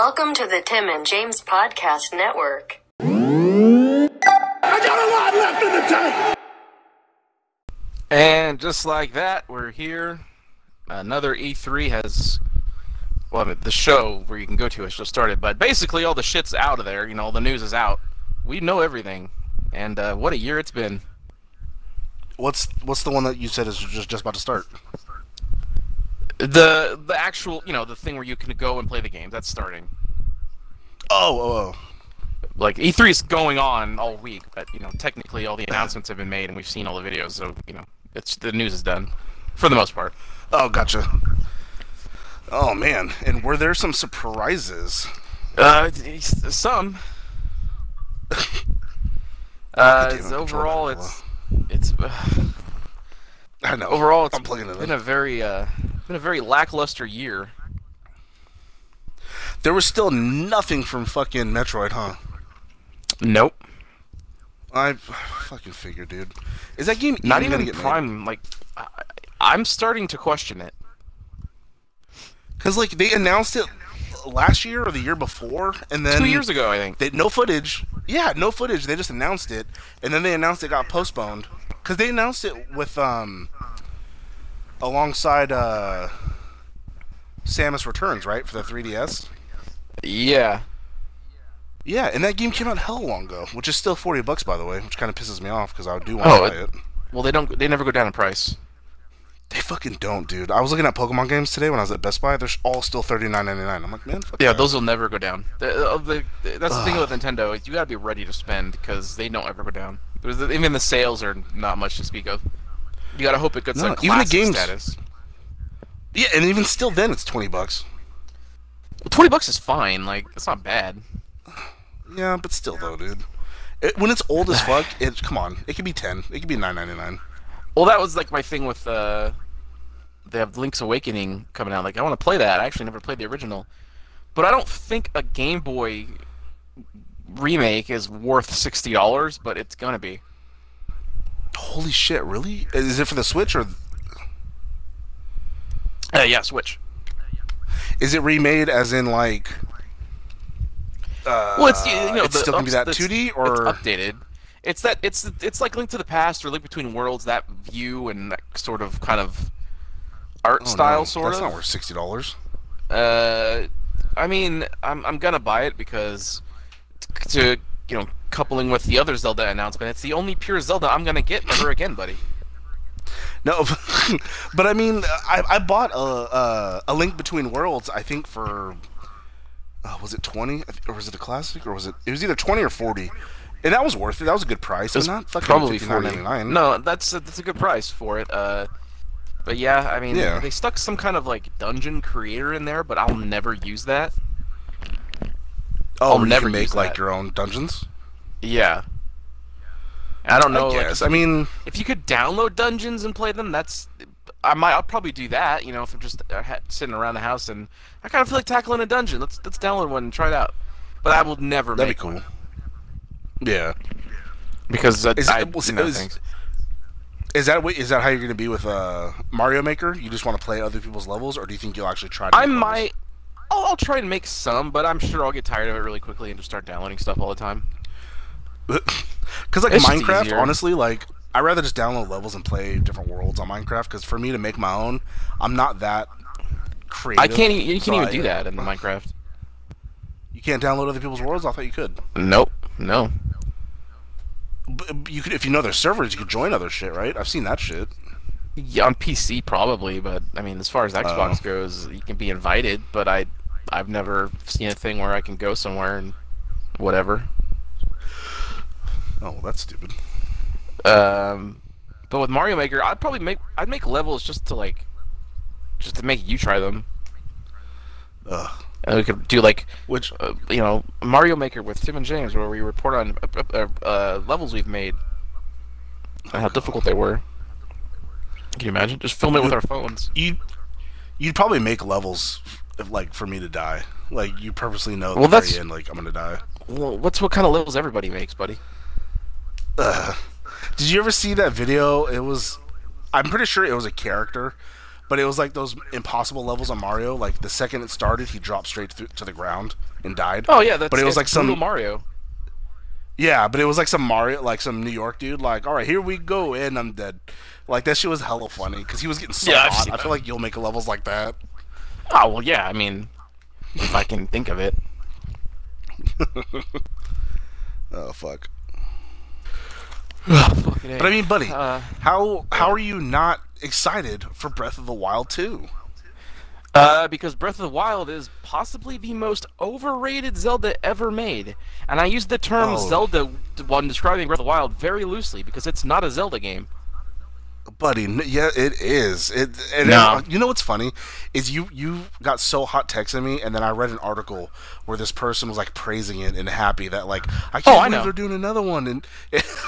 Welcome to the Tim and James Podcast Network. I got a lot left in the tank. And just like that, we're here. Another E3 has, well, I mean, the show where you can go to has just started, but basically all the shit's out of there. You know, all the news is out. We know everything, and uh, what a year it's been. What's what's the one that you said is just just about to start? The the actual, you know, the thing where you can go and play the game that's starting. Oh, oh, oh. Like E3 is going on all week, but you know, technically all the announcements have been made and we've seen all the videos, so you know, it's the news is done for the most part. Oh, gotcha. Oh man, and were there some surprises? Uh, some. uh, it's overall, it's it's uh, I know. overall it's I'm playing it. been a very uh been a very lackluster year. There was still nothing from fucking Metroid, huh? Nope. I fucking figured, dude. Is that game Not even even gonna get Prime. Like, I, I'm starting to question it. Because like they announced it last year or the year before, and then Two years ago, I think. They, no footage. Yeah, no footage. They just announced it, and then they announced it got postponed because they announced it with um alongside uh Samus Returns, right, for the 3DS. Yeah. Yeah, and that game came out hell long ago, which is still 40 bucks by the way, which kind of pisses me off because I do want to Oh, buy it-. Well, they don't. They never go down in price. They fucking don't, dude. I was looking at Pokemon games today when I was at Best Buy. They're all still 39.99. I'm like, man, fuck Yeah, that. those will never go down. The, uh, the, that's the thing with Nintendo. is You gotta be ready to spend because they don't ever go down. Even the sales are not much to speak of. You gotta hope it gets No, a even the games- status. Yeah, and even still, then it's 20 bucks. Well, Twenty bucks is fine. Like, it's not bad. Yeah, but still though, dude. It, when it's old as fuck, it come on. It could be 10. It could be 9.99. Well, that was like my thing with uh, they have Link's Awakening coming out. Like, I want to play that. I actually never played the original, but I don't think a Game Boy remake is worth sixty dollars. But it's gonna be. Holy shit, really? Is it for the Switch or Uh, yeah, Switch. is it remade as in like uh, Well, it's you know it's the still gonna be that ups- 2D it's or updated. It's that it's it's like Link to the Past or Link Between Worlds. That view and that sort of kind of art Oh, style, no, sort That's of. not worth sixty dollars. Uh, I mean, I'm I'm gonna buy it because to you know coupling with the other Zelda announcement, it's the only pure Zelda I'm gonna get ever again, buddy. No, but I mean, I, I bought a, a a Link Between Worlds. I think for uh, was it twenty or was it a classic or was it? It was either twenty or forty, and that was worth it. That was a good price. It's not fucking probably fifty nine forty. ninety nine. No, that's a, that's a good price for it. Uh, but yeah, I mean, Yeah. they stuck some kind of like dungeon creator in there, but I'll never use that. oh, I'll never make like that. your own dungeons. Yeah. I don't know. I like, guess. I mean, if you could download dungeons and play them, that's I might I'll probably do that. You know, if I'm just uh, sitting around the house and I kind of feel like tackling a dungeon. Let's let's download one and try it out. But I will never that'd be cool. one Yeah. because I, Is, I well, do know is- Is that is that how you're going to be with uh, Mario Maker? You just want to play other people's levels, or do you think you'll actually try? to I might. I'll, I'll try and make some, but I'm sure I'll get tired of it really quickly and just start downloading stuff all the time. Because like It's Minecraft, honestly, like I'd rather just download levels and play different worlds on Minecraft. Because for me to make my own, I'm not that creative. I can't. You can't even I- do that in the Minecraft. You can't download other people's worlds. I thought you could. Nope. No. B- b- You could if you know their servers. You could join other shit, right? I've seen that shit. Yeah, on PC probably, but I mean, as far as Xbox Oh. goes, you can be invited, but I, I've never seen a thing where I can go somewhere and whatever. Oh, well, that's stupid. Um, but with Mario Maker, I'd probably make I'd make levels just to like, just to make you try them, Ugh. and we could do like, Which uh, you know, Mario Maker with Tim and James, where we report on uh, uh, uh, levels we've made and how difficult they were. Can you imagine? Just film it with our phones. you you'd probably make levels if, like for me to die. Like you purposely know Well, the that's- end, like I'm gonna die. Well, what's what kind of levels everybody makes, buddy? Ugh. Did you ever see that video? It was, I'm pretty sure it was a character, but it was like those impossible levels on Mario. Like the second it started, he dropped straight through, to the ground and died. Oh yeah, that's but it was like some Mario. yeah, but it was like some Mario, like some New York dude. Like, all right, here we go, and I'm dead. Like that shit was hella funny because he was getting so Yeah, hot. I feel like you'll make levels like that. Oh well, yeah. I mean, if I can think of it. Oh fuck. But I mean, buddy, Uh, how how are you not excited for Breath of the Wild 2? Uh, because Breath of the Wild is possibly the most overrated Zelda ever made, and I use the term Oh. Zelda when describing Breath of the Wild very loosely because it's not a Zelda game. Buddy, yeah, it is. It and No. then, you know what's funny is you you got so hot texting me, and then I read an article where this person was like praising it and happy that like I can't Oh, I believe know. they're doing another one, and,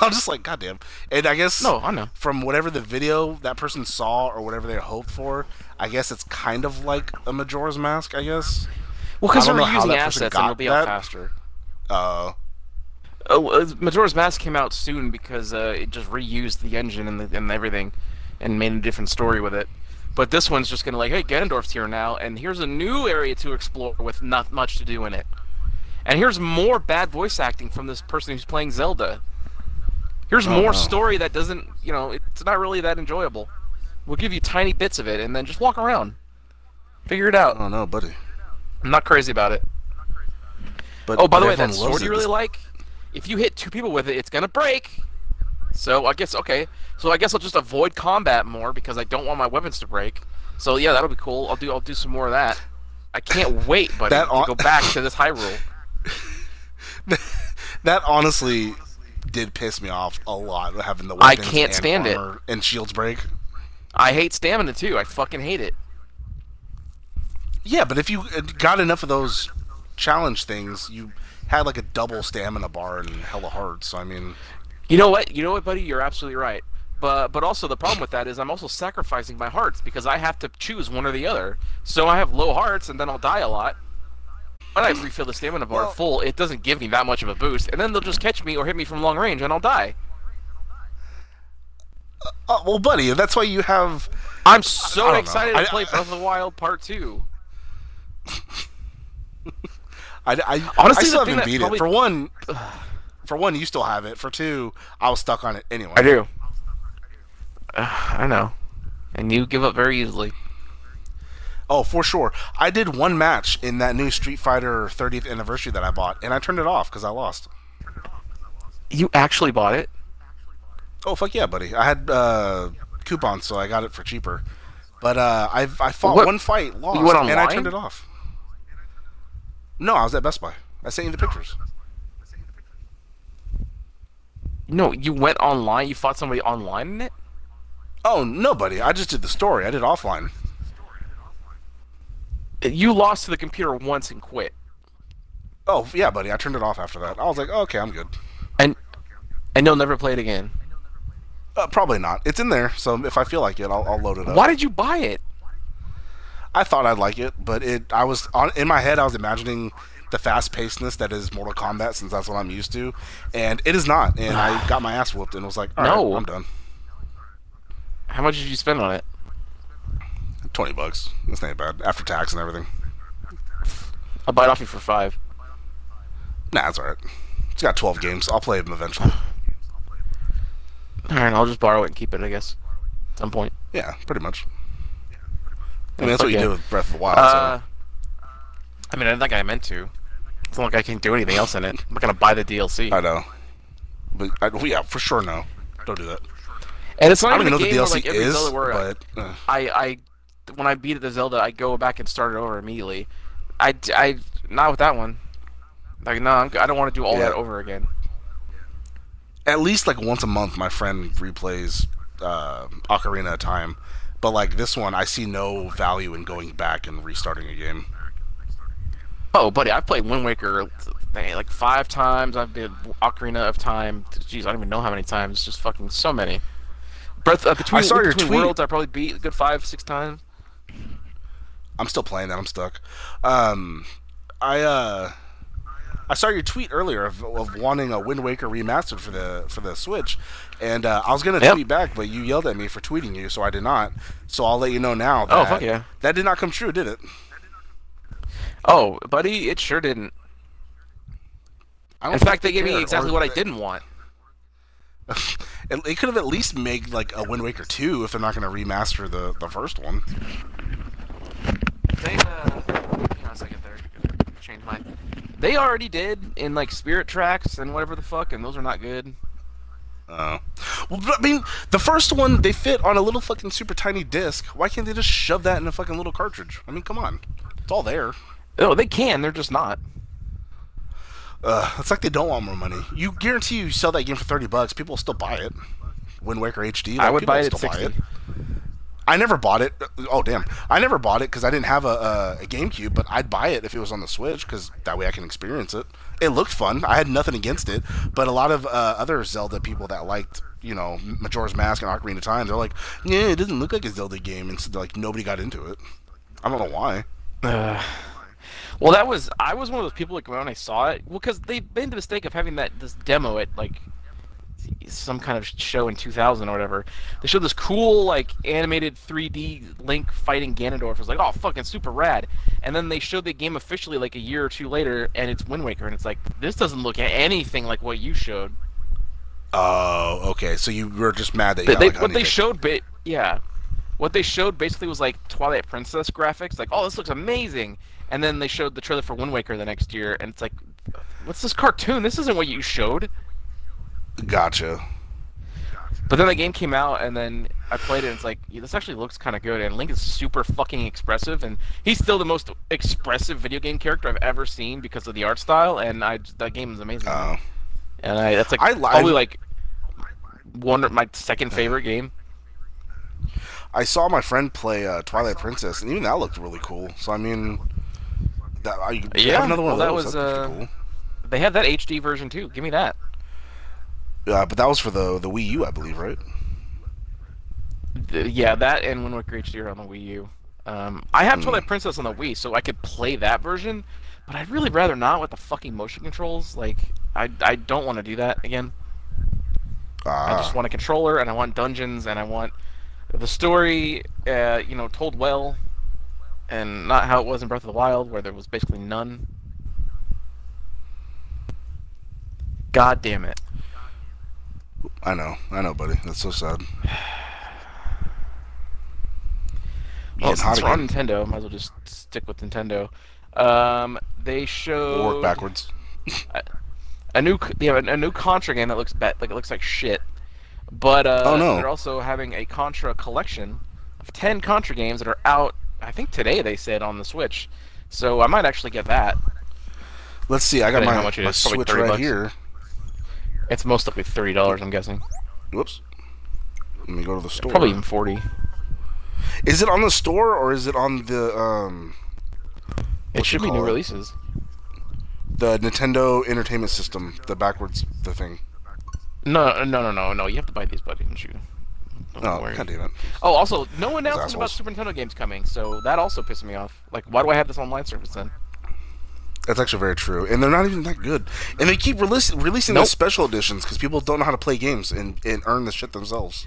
I'm just like, goddamn. And I guess No, I know. from whatever the video that person saw or whatever they hoped for, I guess it's kind of like a Majora's Mask. I guess. Well, because they're using how reusing that assets and it'll be out faster. Uh, Oh, uh, Majora's Mask came out soon because uh, it just reused the engine and, the, and everything, and made a different story with it. But this one's just gonna like, hey, Ganondorf's here now, and here's a new area to explore with not much to do in it. And here's more bad voice acting from this person who's playing Zelda. Here's Oh, more no. story that doesn't, you know, it's not really that enjoyable. We'll give you tiny bits of it, and then just walk around, figure it out. Oh don't buddy. I'm not crazy about it. But Oh, by the way, that sword you really like, if you hit two people with it, it's gonna break. So I guess okay. So I guess I'll just avoid combat more because I don't want my weapons to break. So yeah, that'll be cool. I'll do I'll do some more of that. I can't wait, buddy, That to go back to this Hyrule. that honestly did piss me off a lot having the I weapons can't and stand it. and shields break. I hate stamina too. I fucking hate it. Yeah, but if you uh, got enough of those challenge things, you had like a double stamina bar and hella hearts. So I mean, You know what? You know what, buddy? You're absolutely right. But but also the problem with that is I'm also sacrificing my hearts because I have to choose one or the other. So I have low hearts and then I'll die a lot. When I refill the stamina bar Well- full, it doesn't give me that much of a boost, and then they'll just catch me or hit me from long range and I'll die. uh, well, buddy, that's why you have. I'm so know. excited I- to play Breath of the Wild Part Two. I, I Honestly, I still haven't beat probably- it. For one, for one, you still have it. For two, I was stuck on it anyway. I do. I know. And you give up very easily. Oh, for sure. I did one match in that new Street Fighter 30th anniversary that I bought, and I turned it off because I lost. You actually bought it? Oh fuck yeah, buddy! I had uh, coupons, so I got it for cheaper. But uh, I I fought What- one fight, lost, and I turned it off. No, I was at Best Buy. I sent you the pictures. No, you went online. You fought somebody online in it. Oh nobody. I just did the story. I did offline. You lost to the computer once and quit. Oh yeah, buddy! I turned it off after that. I was like, oh, okay, I'm good. And and you'll never play it again. Uh, probably not. It's in there, so if I feel like it, I'll, I'll load it up. Why did you buy it? I thought I'd like it, but it. I was on in my head. I was imagining the fast pacedness that is Mortal Kombat, since that's what I'm used to, and it is not. And I got my ass whooped, and was like, all right, No. I'm done. How much did you spend on it? Twenty bucks. That's not bad after tax and everything. I'll buy it off you for five. Nah, it's alright. It's got 12 games. I'll play them eventually. All right, I'll just borrow it and keep it, I guess. At some point. Yeah, pretty much. I mean, that's what you do with Breath of the Wild. Uh, so. I mean, I think I meant to. It's not like I can do anything else in it. I'm not gonna buy the DLC. I know. But, I, well, yeah, for sure, no. Don't do that. and it's not I don't even know what the DLC like, is, Zelda where I- but... Uh, I, I, when I beat the Zelda, I go back and start it over immediately. I, I, not with that one. Like, no, I'm, I don't want to do all Yeah. that over again. at least, like, once a month, my friend replays uh, Ocarina of Time. But, like, this one, I see no value in going back and restarting a game. Oh, buddy, I've played Wind Waker like five times. I've been Ocarina of Time. Jeez, I don't even know how many times. Just fucking so many. Breath uh, between, I saw your between tweet. worlds, I probably beat a good five, six times. I'm still playing that. I'm stuck. Um, I uh, I saw your tweet earlier of, of wanting a Wind Waker remastered for the for the Switch, and uh, I was gonna Yep. tweet back, but you yelled at me for tweeting you, so I did not. So I'll let you know now. That Oh, fuck yeah. That did not come true, did it? Oh, buddy, it sure didn't. I don't In fact, they gave me exactly or what I didn't want. It, it could have at least made like a Wind Waker two if they're not gonna remaster the the first one. They, uh, hang on a second there. Change my. They already did in like Spirit Tracks and whatever the fuck, and those are not good. Uh, well, I mean, the first one they fit on a little fucking super tiny disc. Why can't they just shove that in a fucking little cartridge? I mean, come on, it's all there. Oh, they can. They're just not. Uh, it's like they don't want more money. You guarantee you sell that game for thirty bucks, people will still buy it. Wind Waker HD. I would buy it at still sixty. I never bought it. Oh damn! I never bought it because I didn't have a, a, GameCube, but I'd buy it if it was on the Switch because that way I can experience it. It looked fun. I had nothing against it, but a lot of uh, other Zelda people that liked, you know, Majora's Mask and Ocarina of Time, they're like, "Yeah, it doesn't look like a Zelda game," and so, like nobody got into it. I don't know why. Uh, well, that was I was one of those people like when I saw it. Well, because they made the mistake of having that this demo at like some kind of show in 2000 or whatever. They showed this cool like animated 3D Link fighting Ganondorf. It was like, oh, fucking super rad. And then they showed the game officially like a year or two later, and it's Wind Waker, and it's like this doesn't look anything like what you showed. Oh, okay. So you were just mad that you They, got, they, like, what they showed, ba- yeah, what they showed basically was like Twilight Princess graphics. Like, oh, this looks amazing. And then they showed the trailer for Wind Waker the next year, and it's like, what's this cartoon? This isn't what you showed. Gotcha. But then the game came out, and then I played it, and it's like, yeah, this actually looks kind of good. And Link is super fucking expressive, and he's still the most expressive video game character I've ever seen because of the art style. And I that game is amazing. Oh. and I that's like I probably like one of my second favorite game. I saw my friend play uh, Twilight Princess, and even that looked really cool. So I mean, that I Yeah, have another one well, of that those. was, That'd be uh, pretty They had that HD version too. Give me that. Yeah, but that was for the the Wii U, I believe, right? Yeah, that and Wind Waker HD are on the Wii U. Um, I have Twilight Princess on the Wii, so I could play that version, but I'd really rather not with the fucking motion controls. Like, I, I don't want to do that again. I just Ah, want a controller, and I want dungeons, and I want the story, uh, you know, told well, and not how it was in Breath of the Wild, where there was basically none. God damn it. I know, I know, buddy. That's so sad. Well, Getting hot since on. Nintendo, might as well just stick with Nintendo. Um, they showed Work backwards. a new they have a, a new Contra game that looks ba- like it looks like shit. But uh, Oh, no. they're also having a Contra collection of ten Contra games that are out. I think today they said on the Switch, so I might actually get that. Let's see. I got my, how much it my is, Switch right bucks. here. It's most likely thirty dollars, I'm guessing. Whoops. Let me go to the store. Probably even forty. Is it on the store or is it on the um It should be new it? releases. the Nintendo Entertainment System, the backwards the thing? No, no, no, no, no. You have to buy these, buddy. Don't you? Don't Oh, god damn it. Oh, also, no announcement about. Super Nintendo games coming, so that also pissed me off. Like, why do I have this online service then? That's actually very true, and they're not even that good. And they keep releas- releasing Nope. those special editions because people don't know how to play games and, and earn the shit themselves.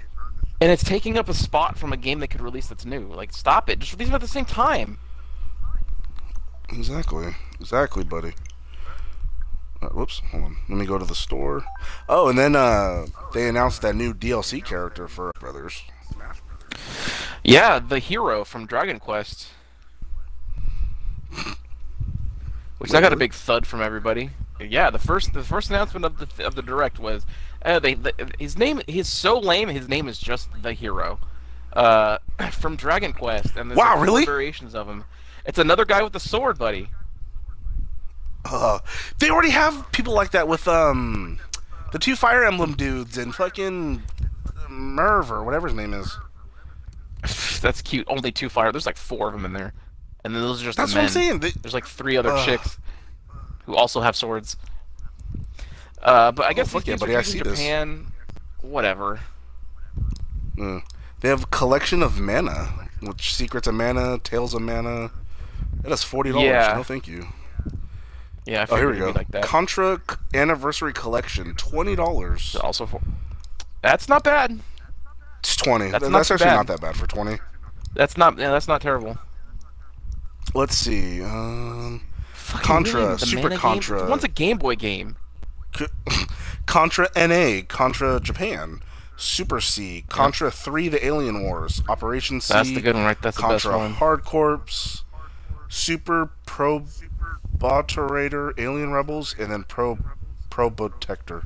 And it's taking up a spot from a game they could release that's new. Like, stop it. Just release them at the same time. Exactly, exactly, buddy. Uh, whoops, hold on. Let me go to the store. Oh, and then uh, they announced that new DLC character for Brothers. Yeah, the hero from Dragon Quest. Which I got a big thud from everybody. Yeah, the first the first announcement of the of the direct was uh, they the, his name he's so lame his name is just the hero. Uh, from Dragon Quest and there's Wow, like really? variations of him. It's another guy with a sword, buddy. Uh, they already have people like that with um the two Fire Emblem dudes and fucking Merv or whatever his name is. That's cute. Only two fire. There's like four of them in there, and then those are just That's the what. I'm saying. They, There's like three other Ugh. chicks who also have swords. Uh, but I guess fuck these yeah, buddy, I see in this. Japan. Whatever. uh, they have a collection of mana, which Secrets of Mana, Tales of Mana. That is forty dollars. Yeah. No, thank you. Yeah, I Oh, here we go. like that. Contra Anniversary Collection, twenty dollars. also, for, that's not bad. It's twenty. That's That's, not too actually bad. not that bad for twenty. That's not. Yeah, that's not terrible. Let's see. Um, Fucking Contra, really? Super mana game? Contra. One's a Game Boy game. Contra NA, Contra Japan, Super C, Contra Three: The Alien Wars, Operation C. That's the good one, right? That's the best one. Hard Corps, Super Probotector, Alien Rebels, and then Pro Probotector.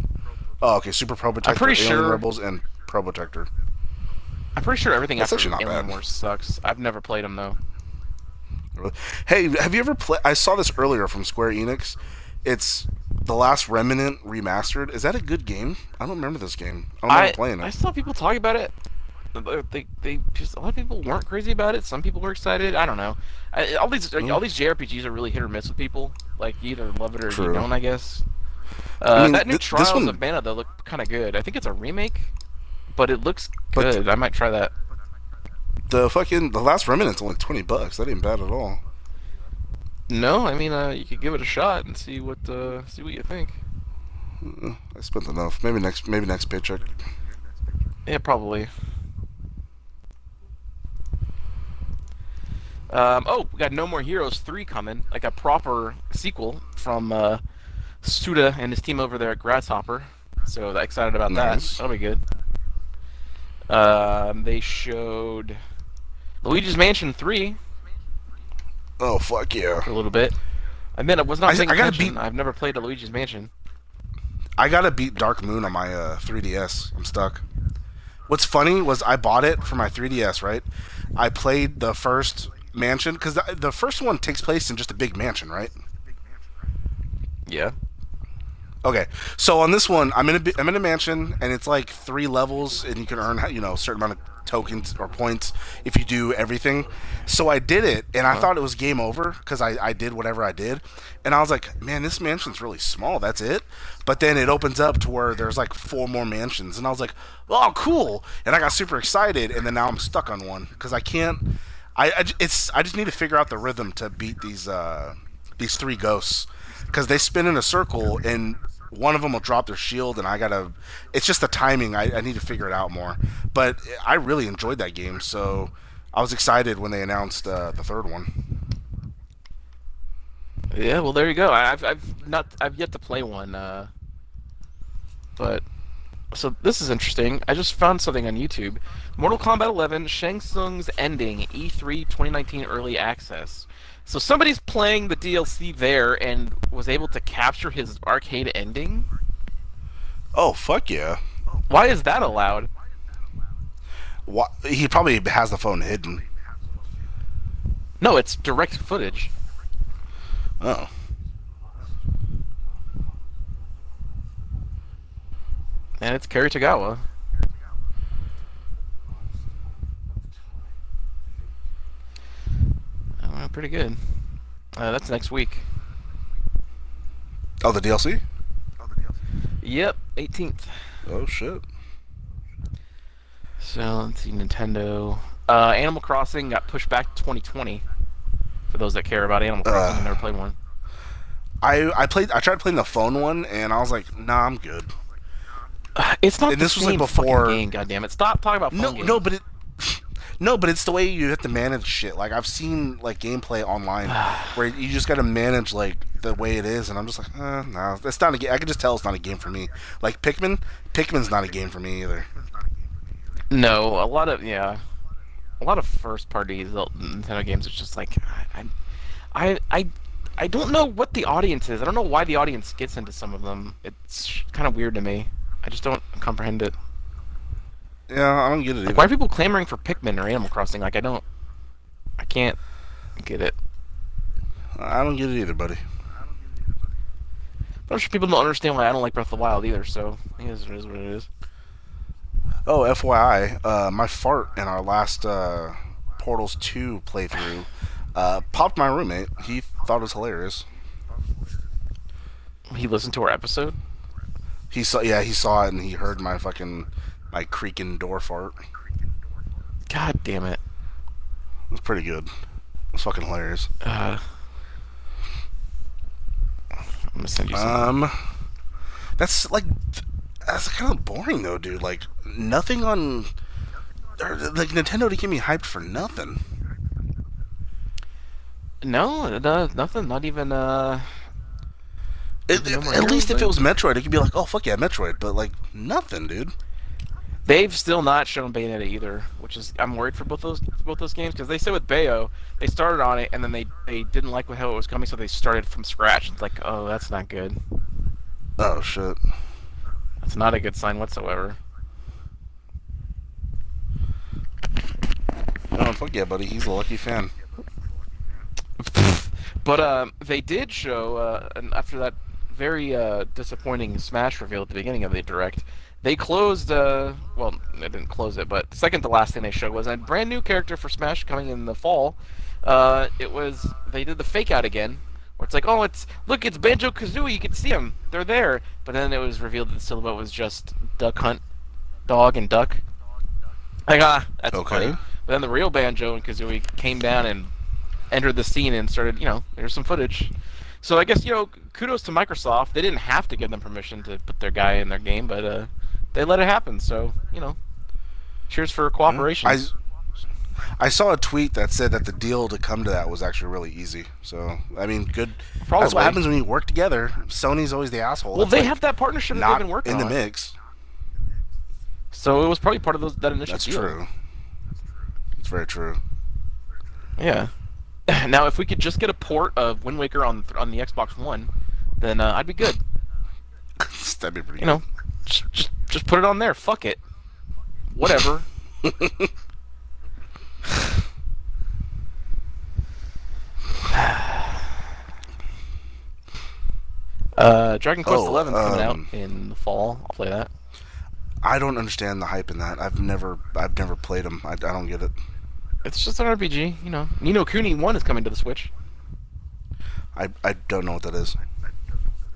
Oh, okay. Super Probotector, I'm pretty Alien sure- Rebels, and Probotector. I'm pretty sure everything That's after Alien bad. Wars sucks. I've never played them though. Hey, have you ever played? I saw this earlier from Square Enix. It's the Last Remnant remastered. Is that a good game? I don't remember this game. I don't remember I, playing I saw people talking about it. They, they just a lot of people weren't crazy about it. Some people were excited. I don't know. I, all these Mm. all these JRPGs are really hit or miss with people. Like you either love it or True. you don't. I guess. Uh, mean, that new th- Trials one- of Mana though looked kind of good. I think it's a remake, but it looks But- good. I might try that. The fucking the Last Remnant's only twenty bucks. That ain't bad at all. No, I mean uh, you could give it a shot and see what uh, see what you think. Uh, I spent enough. Maybe next maybe next paycheck. Yeah, probably. Um, oh, we got No More Heroes 3 coming, like a proper sequel from uh, Suda and his team over there at Grasshopper. So excited about Nice. that. That'll be good. Um, they showed Luigi's Mansion 3 Oh fuck yeah! for a little bit. I mean, I was not I- paying I gotta attention. beat- I've never played a Luigi's Mansion. I gotta beat Dark Moon on my uh, 3DS. I'm stuck. What's funny was I bought it for my 3DS. Right? I played the first mansion because the, the first one takes place in just a big mansion, right? Yeah. Okay, so on this one, I'm in a bi- I'm in a mansion, and it's like three levels, and you can earn you know a certain amount of tokens or points if you do everything. So I did it, and I thought it was game over because I, I did whatever I did, and I was like, man, this mansion's really small. That's it. But then it opens up to where there's like four more mansions, and I was like, oh, cool, and I got super excited, and then now I'm stuck on one because I can't. I, I it's I just need to figure out the rhythm to beat these uh these three ghosts because they spin in a circle and one of them will drop their shield and I gotta. It's just the timing. I, I need to figure it out more. But I really enjoyed that game, so I was excited when they announced uh, the third one. Yeah, well, there you go. I've, I've not, I've yet to play one, uh, but so this is interesting. I just found something on YouTube. Mortal Kombat 11, Shang Tsung's ending, E E3 2019 early access. So somebody's playing the DLC there and was able to capture his arcade ending. Oh fuck yeah! Why is that allowed? Wha he probably has the phone hidden. No, it's direct footage. Oh. And it's Cary Tagawa. Oh, pretty good. Uh, that's next week. Oh, the DLC. Yep, 18th. Oh shit. So let's see, Nintendo. Uh, Animal Crossing got pushed back to 2020. For those that care about Animal Crossing, Uh. Never played one. I I played. I tried playing the phone one, and I was like, Nah, I'm good. It's not and the this was, like, before- fucking game. Goddamn it! Stop talking about phone No, games. no, but it. No, but it's the way you have to manage shit. Like I've seen like gameplay online where you just got to manage like the way it is, and I'm just like, eh, no, that's not a game. I can just tell it's not a game for me. Like Pikmin, Pikmin's not a game for me either. No, a lot of yeah, a lot of first-party Nintendo games. It's just like I, I, I, I don't know what the audience is. I don't know why the audience gets into some of them. It's kind of weird to me. I just don't comprehend it. Yeah, I don't get it either. Why are people clamoring for Pikmin or Animal Crossing? Like I don't, I can't get it. I don't get it either, buddy. But I'm sure people don't understand why I don't like Breath of the Wild either. So it is, it is what it is. Oh, FYI, uh, my fart in our last uh, Portals 2 playthrough uh, popped my roommate. He thought it was hilarious. He listened to our episode. He saw, yeah, he saw it and he heard my fucking my creaking door fart. God damn it. It was pretty good. It was fucking hilarious. Uh, I'm gonna send you some. Um, that's like that's kind of boring though, dude. Like nothing on. Like Nintendo to get me hyped for nothing. no, does nothing. Not even uh. It, No at least if it was Metroid, it could be like, oh fuck yeah, Metroid. But like nothing, dude. They've still not shown Bayonetta either, which is I'm worried for both those both those games because they said with Bayo they started on it and then they they didn't like how it was coming, so they started from scratch. It's like, oh, that's not good. Oh shit. That's not a good sign whatsoever. Oh fuck yeah, buddy. He's a lucky fan. But um, they did show, uh, and after that very uh, disappointing Smash reveal at the beginning of the direct, they closed. Uh, well, they didn't close it, but second to last thing they showed was a brand new character for Smash coming in the fall. Uh, it was they did the fake out again, where it's like, oh, it's look, it's Banjo Kazooie. You can see them; they're there. But then it was revealed that the silhouette was just Duck Hunt, dog and duck. Like ah, that's Okay. funny. But then the real Banjo and Kazooie came down and entered the scene and started, you know, there's some footage. So I guess you know, kudos to Microsoft. They didn't have to give them permission to put their guy in their game, but uh, they let it happen. So you know, cheers for cooperation. I I saw a tweet that said that the deal to come to that was actually really easy. So I mean, good. That's what happens when you work together. Sony's always the asshole. well, That's, they like, have that partnership that they've been working in the on. mix. So it was probably part of those, that initial That's deal. true. It's very true. Yeah. Now, if we could just get a port of Wind Waker on on the Xbox One, then uh, I'd be good. That'd be pretty. You know, just, just just put it on there. Fuck it. Whatever. uh, Dragon Quest Oh, Eleven's coming out um, in the fall. I'll play that. I don't understand the hype in that. I've never, I've never played them. I, I don't get it. It's just an RPG, you know. Ni no Kuni One is coming to the Switch. I, I don't know what that is.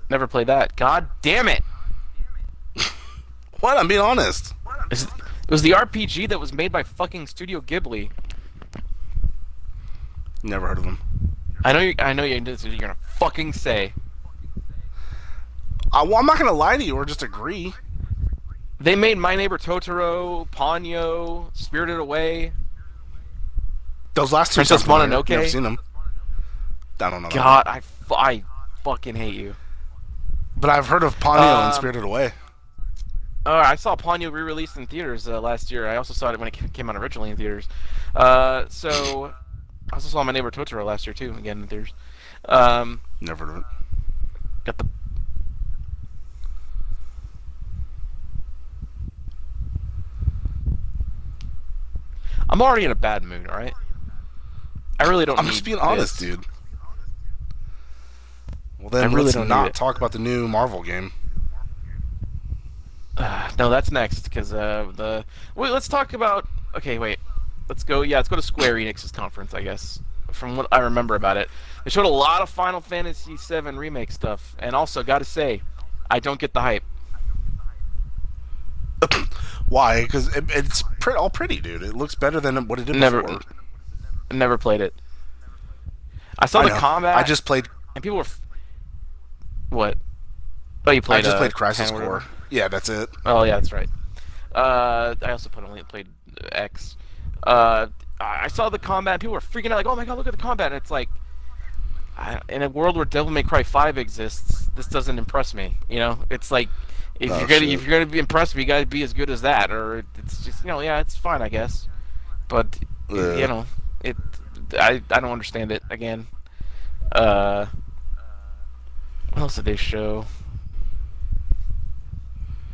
Never played that. God damn it! What? I'm being honest. It was the RPG that was made by fucking Studio Ghibli. Never heard of them. I know You, I know you. You're gonna fucking say. I, well, I'm not gonna lie to you or just agree. They made My Neighbor Totoro, Ponyo, Spirited Away. Those last two. Princess. Mononoke? Never seen them. I don't know. God, I, I fucking hate you. But I've heard of Ponyo Um, and Spirited Away. Oh, I saw Ponyo re-released in theaters uh, last year. I also saw it when it came out originally in theaters. Uh, so I also saw My Neighbor Totoro last year too, again in theaters. Um, Never heard of it. got the. I'm already in a bad mood. All right. I really don't. I'm just being honest, this. dude. Well, then I really let's not talk about the new Marvel game. Uh, no, that's next because uh, the wait. Let's talk about. Okay, wait. Let's go. Yeah, let's go to Square Enix's conference. I guess from what I remember about it, they showed a lot of Final Fantasy VII remake stuff, and also got to say, I don't get the hype. Why? Because it, it's pre- all pretty, dude. It looks better than what it did Never, before. never played it. I saw I the know. combat. I just played. and people were. F- what? Oh, you played. I just uh, played Crisis 10? Core. Yeah, that's it. Oh yeah, that's right. Uh, I also put only played X. Uh, I I saw the combat. People were freaking out, like, "Oh my god, look at the combat!" And it's like, I, in a world where Devil May Cry Five exists, this doesn't impress me. You know, it's like if Oh, you're gonna shit. if you're gonna be impressed, you gotta be as good as that, or it's just you know, yeah, it's fine, I guess. But Yeah. you know, it I I don't understand it again. Uh, what else did they show?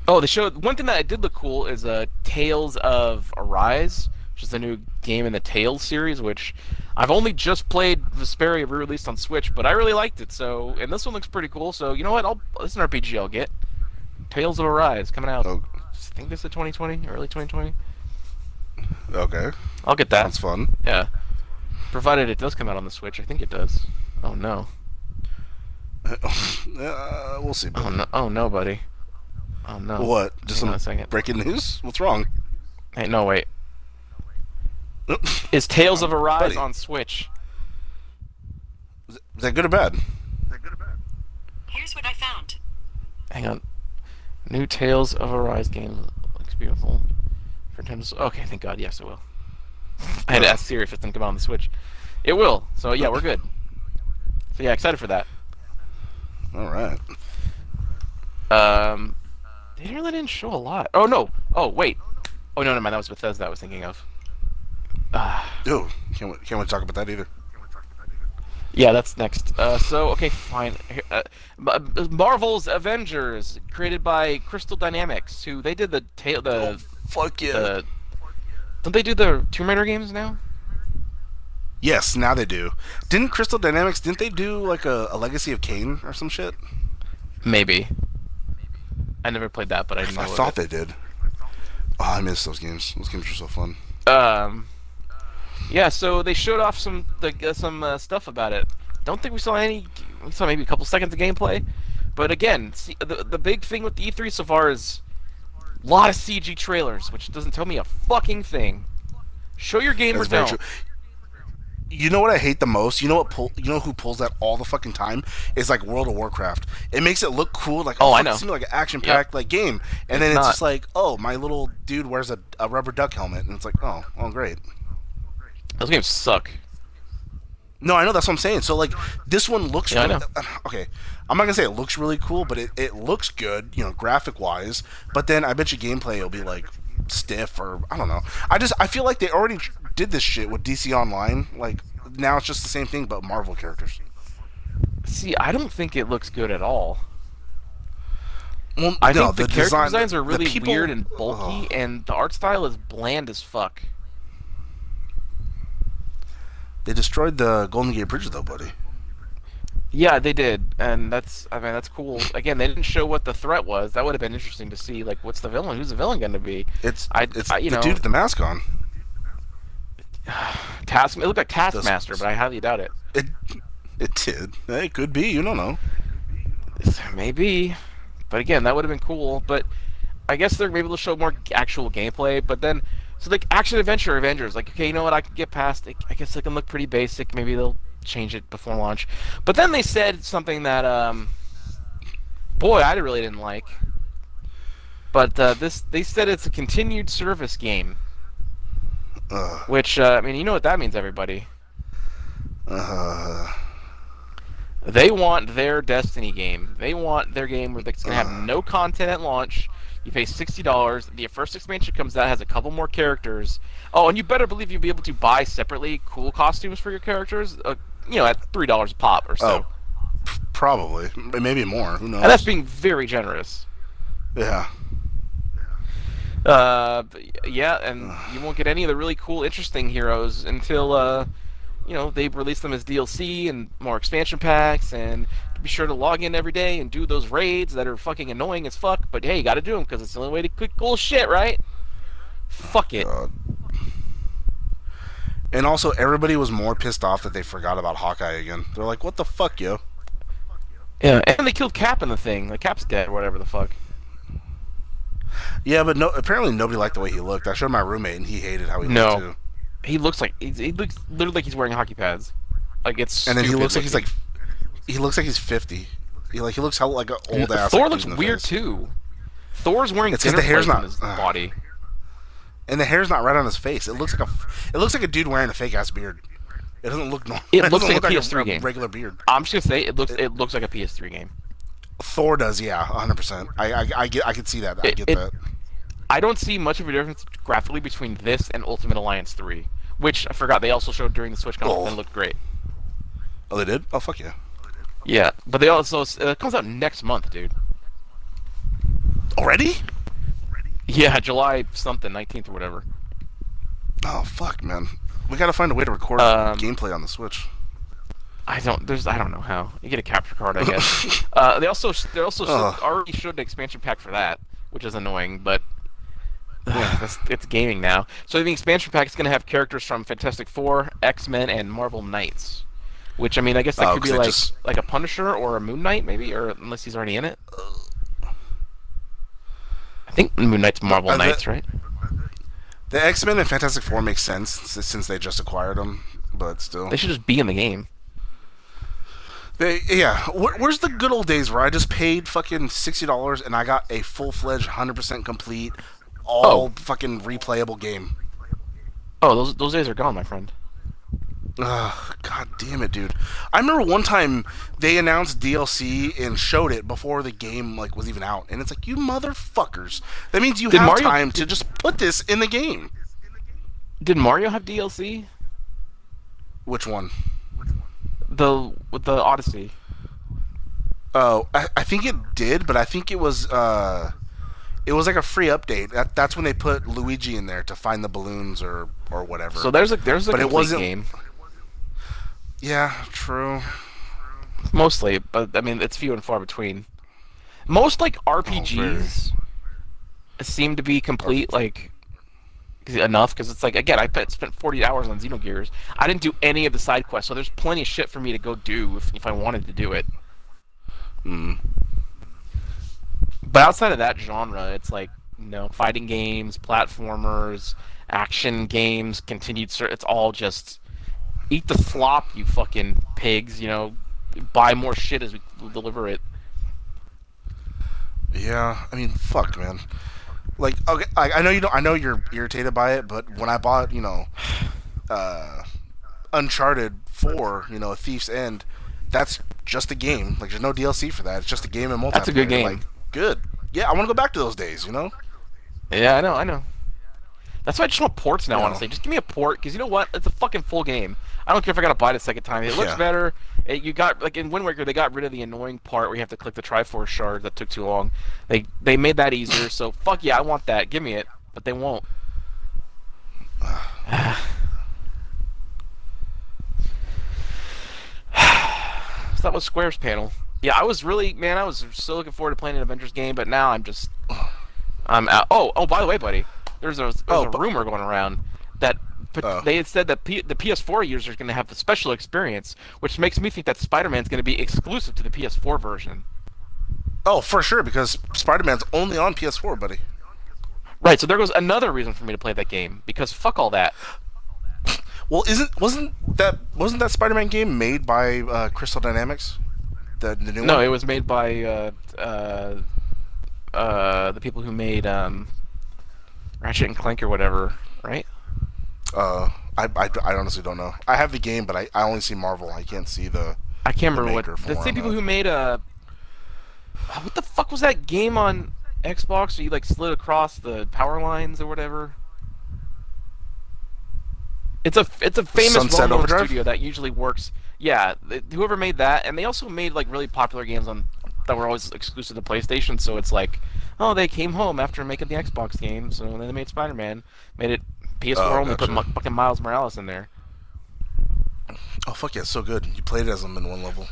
Oh, they showed one thing that did look cool is uh, Tales of Arise, which is the new game in the Tales series, which I've only just played Vesperia re-released on Switch, but I really liked it. So, and this one looks pretty cool. So, you know what? I'll this is an RPG I'll get. Tales of Arise coming out. Oh, I think this is 2020, early 2020. okay. I'll get that. Sounds fun. Yeah, provided it does come out on the Switch. I think it does. Oh no. uh, we'll see. Oh no. Oh no, buddy. Oh no. What? Just Hang some a second. breaking news? What's wrong? Hey, no wait. Is Tales of Arise Buddy. on Switch? Is that good or bad? Here's what I found. Hang on. New Tales of Arise game looks beautiful. For Nintendo. Okay, thank God. Yes, it will. I had to ask Siri if it's gonna come out on the Switch. It will. So yeah, we're good. So yeah, excited for that. All right. Um, they really didn't show a lot. Oh no. Oh wait. Oh no, no man, that was Bethesda I was thinking of. Ah. Ooh, can't wait, can't wait to talk about that either. Yeah, that's next. Uh, so okay, fine. Uh, Marvel's Avengers, created by Crystal Dynamics, who they did the ta- the Fuck yeah. the. Don't they do the Tomb Raider games now? yes, now they do. Didn't Crystal Dynamics? Didn't they do like a, a Legacy of Kain or some shit? Maybe. I never played that, but I I thought they did. Oh, I miss those games. Those games were so fun. Um. Yeah, so they showed off some the, uh, some uh, stuff about it. Don't think we saw any. We saw maybe a couple seconds of gameplay, but again, see, the the big thing with the E3 so far is a lot of CG trailers, which doesn't tell me a fucking thing. Show your game or That's very don't. true. You know what I hate the most? You know what? Pull, you know who pulls that all the fucking time? Is like World of Warcraft. It makes it look cool, like Oh, I know. Seems like an action-packed like game, and then It's it's not. just like, oh, my little dude wears a, a rubber duck helmet, and it's like, oh, oh, great. Those games suck. No, I know that's what I'm saying. So like, this one looks Yeah, I really, know. okay. I'm not gonna say it looks really cool, but it, it looks good, you know, graphic wise. But then I bet you gameplay will be like stiff or I don't know. I just I feel like they already did this shit with DC Online. Like now it's just the same thing but Marvel characters. See, I don't think it looks good at all. Well, I no, think the, character design- designs are really people- weird and bulky, and the art style is bland as fuck. They destroyed the Golden Gate Bridge though, buddy. Yeah, they did, and that's I mean that's cool. Again, they didn't show what the threat was. That would have been interesting to see. Like, what's the villain? Who's the villain going to be? It's I- it's I- you the know- dude with the mask on. Task. It looked like Taskmaster, but I highly doubt it. It it did. It could be. You don't know. Maybe, but again, that would have been cool. But I guess they're maybe they'll show more actual gameplay. But then, so like action adventure Avengers, like okay, you know what? I can get past. it. I guess they can look pretty basic. Maybe they'll change it before launch. But then they said something that, um, boy, I really didn't like. But uh, this, they said it's a continued service game, Ugh. which uh, I mean, you know what that means, everybody. Uh, They want their Destiny game. They want their game where it's gonna have no content at launch. You pay sixty dollars. The first expansion comes out has a couple more characters. Oh, and you better believe you'll be able to buy separately cool costumes for your characters. Uh, you know, at three dollars a pop or so. Oh. probably, maybe more. Who knows? And that's being very generous. yeah. Uh, yeah, and you won't get any of the really cool, interesting heroes until uh, you know they release them as DLC and more expansion packs. And be sure to log in every day and do those raids that are fucking annoying as fuck. But hey, you got to do them because it's the only way to get cool shit, right? Fuck it. God. And also, everybody was more pissed off that they forgot about Hawkeye again. They're like, "What the fuck, yo?" Yeah, and they killed Cap in the thing. Like Cap's dead or whatever the fuck. Yeah, but no. Apparently, nobody liked the way he looked. I showed my roommate, and he hated how he No. looked too. He looks like he, he looks literally like he's wearing hockey pads. Like it's. And then he looks like he's like, he looks like he's fifty. He like he looks hell like an old ass. Thor like, looks dude in the weird face. too. Thor's wearing It's the hair's not- on his ugh. body. and the hair's not right on his face. It looks like a it looks like a dude wearing a fake ass beard. It doesn't look normal. It looks doesn't like a look PS3 game. regular beard. I'm just gonna say it looks it looks like a PS3 game. Thor does, yeah, 100. percent I, I I get I can see that. I get it- that. I don't see much of a difference graphically between this and Ultimate Alliance 3, which I forgot they also showed during the Switch conference Oh. and looked great. Oh, they did. Oh, fuck yeah. Yeah, but they also uh, it comes out next month, dude. Already? Yeah, July something, 19th or whatever. Oh fuck, man. We gotta find a way to record Um, gameplay on the Switch. I don't. There's. I don't know how. You get a capture card, I guess. uh, they also. They also Ugh. already showed an expansion pack for that, which is annoying, but. that's, it's gaming now. So the expansion pack is going to have characters from Fantastic Four, X Men, and Marvel Knights. Which I mean, I guess that Oh, could be like just- like a Punisher or a Moon Knight, maybe, or unless he's already in it. I think Moon Knight's Marvel Uh, the- Knights, right? The X Men and Fantastic Four makes sense since they just acquired them, but still. They should just be in the game. They, yeah, where, where's the good old days where I just paid fucking sixty dollars and I got a full fledged, hundred percent complete, all Oh. fucking replayable game? Oh, those those days are gone, my friend. Ugh, God damn it, dude! I remember one time they announced DLC and showed it before the game like was even out, and it's like you motherfuckers. That means you Did have Mario- time to just put this in the game. Did Mario have DLC? Which one? The with the Odyssey. Oh, I, I think it did, but I think it was uh, it was like a free update. That, that's when they put Luigi in there to find the balloons or or whatever. So there's a there's a But it complete wasn't- game. yeah, true. Mostly, but I mean it's few and far between. Most like RPGs seem to be complete like enough because it's like again I spent 40 hours on Xenogears. I didn't do any of the side quests, so there's plenty of shit for me to go do if, if I wanted to do it. Hmm. But outside of that genre, it's like you know fighting games, platformers, action games, continued. Ser- it's all just eat the slop, you fucking pigs. You know, buy more shit as we deliver it. Yeah, I mean, fuck, man. Like, okay, I, I know you don't. I know you're irritated by it, but when I bought, you know, uh, Uncharted Four, you know, Thief's End, that's just a game. Like, there's no DLC for that. It's just a game and multiplayer. That's a good game. Like, good. Yeah, I want to go back to those days. You know. Yeah, I know, I know. That's why I just want ports now. Honestly, just give me a port because you know what? It's a fucking full game. I don't care if I gotta buy it a second time. It looks Yeah. better. It, you got like in Wind Waker, they got rid of the annoying part where you have to click the Triforce shard that took too long. They they made that easier. So fuck yeah, I want that. Give me it, but they won't. so that was Square's panel. Yeah, I was really man, I was so looking forward to playing an Avengers game, but now I'm just I'm out. Oh, oh, by the way, buddy, there's a there's Oh, a rumor going around that but Oh. they had said that P- the PS4 users are going to have the special experience, which makes me think that Spider-Man is going to be exclusive to the PS4 version. Oh, for sure, because Spider-Man's only on PS4, buddy. Right, so there goes another reason for me to play that game because fuck all that. Well, isn't wasn't that wasn't that Spider-Man game made by uh, Crystal Dynamics? The, the new No, one. it was made by uh, uh, uh, the people who made um, Ratchet and Clank or whatever, right? Uh, I, I, I honestly don't know. I have the game, but I, I only see Marvel. I can't see the. I can't The remember what the same people who made uh what the fuck was that game on Xbox where you like slid across the power lines or whatever? It's a it's a famous Sunset well-known Overdrive? studio that usually works. Yeah, th- whoever made that, and they also made like really popular games on that were always exclusive to PlayStation. So it's like, oh, they came home after making the Xbox game, so then they made Spider-Man, made it PS4 Oh, only, put gotcha. mu- fucking Miles Morales in there. Oh fuck yeah, it's so good. You played it as him in one level.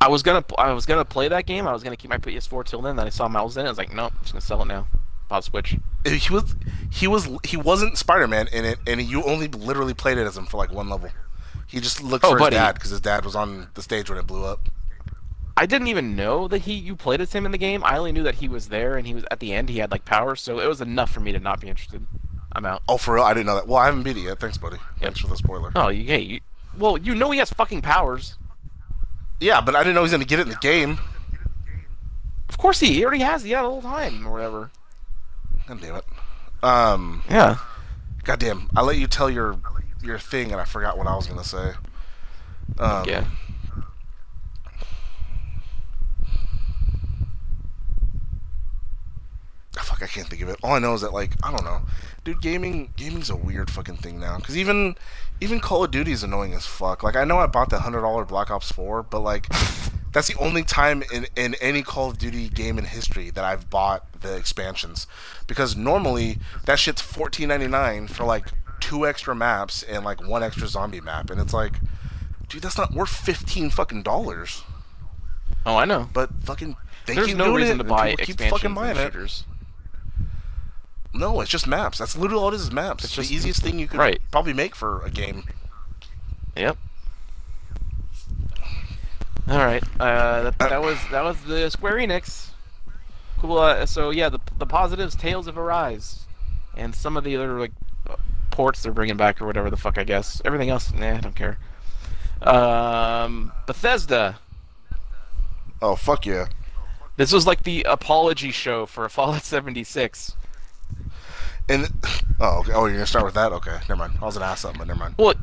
I was gonna I was gonna play that game. I was gonna keep my PS4 till then. Then I saw Miles in it. I was like, nope, I'm just gonna sell it now. Pop Switch. He was he was he wasn't Spider-Man in it, and you only literally played it as him for like one level. He just looked Oh, for buddy. his dad because his dad was on the stage when it blew up. I didn't even know that he you played as him in the game. I only knew that he was there and he was at the end. He had like power, so it was enough for me to not be interested. I'm out. Oh, for real? I didn't know that. Well, I haven't beat it yet. Thanks, buddy. Thanks for the spoiler. Oh, you, hey, you, well, you know he has fucking powers. Yeah, but I didn't know he was gonna get it in the game. Of course he, he already has. He had the whole time or whatever. God damn it. Um, Yeah. God damn. I let you tell your your thing, and I forgot what I was gonna say. Um, Yeah. Ah, fuck, I can't think of it. All I know is that like I don't know, dude. Gaming, gaming's a weird fucking thing now. Cause even, even Call of Duty is annoying as fuck. Like I know I bought the hundred dollar Black Ops Four, but like, that's the only time in in any Call of Duty game in history that I've bought the expansions, because normally that shit's fourteen ninety nine for like two extra maps and like one extra zombie map, and it's like, dude, that's not worth fifteen fucking dollars. Oh, I know. But fucking, they There's keep no doing reason it, to buy people keep fucking buying and it. No, it's just maps. That's literally all it is, is maps. It's It's just- the easiest thing you could right. probably make for a game. Yep. All right. Uh, that, that was that was the Square Enix. Cool. Uh, so yeah, the the positives, Tales of Arise, and some of the other like ports they're bringing back or whatever the fuck I guess. Everything else, nah, I don't care. Um, Bethesda Oh fuck yeah! This was like the apology show for Fallout 76. And oh, okay. oh, you're gonna start with that? Okay, never mind. I was gonna ask something, but never mind. Well,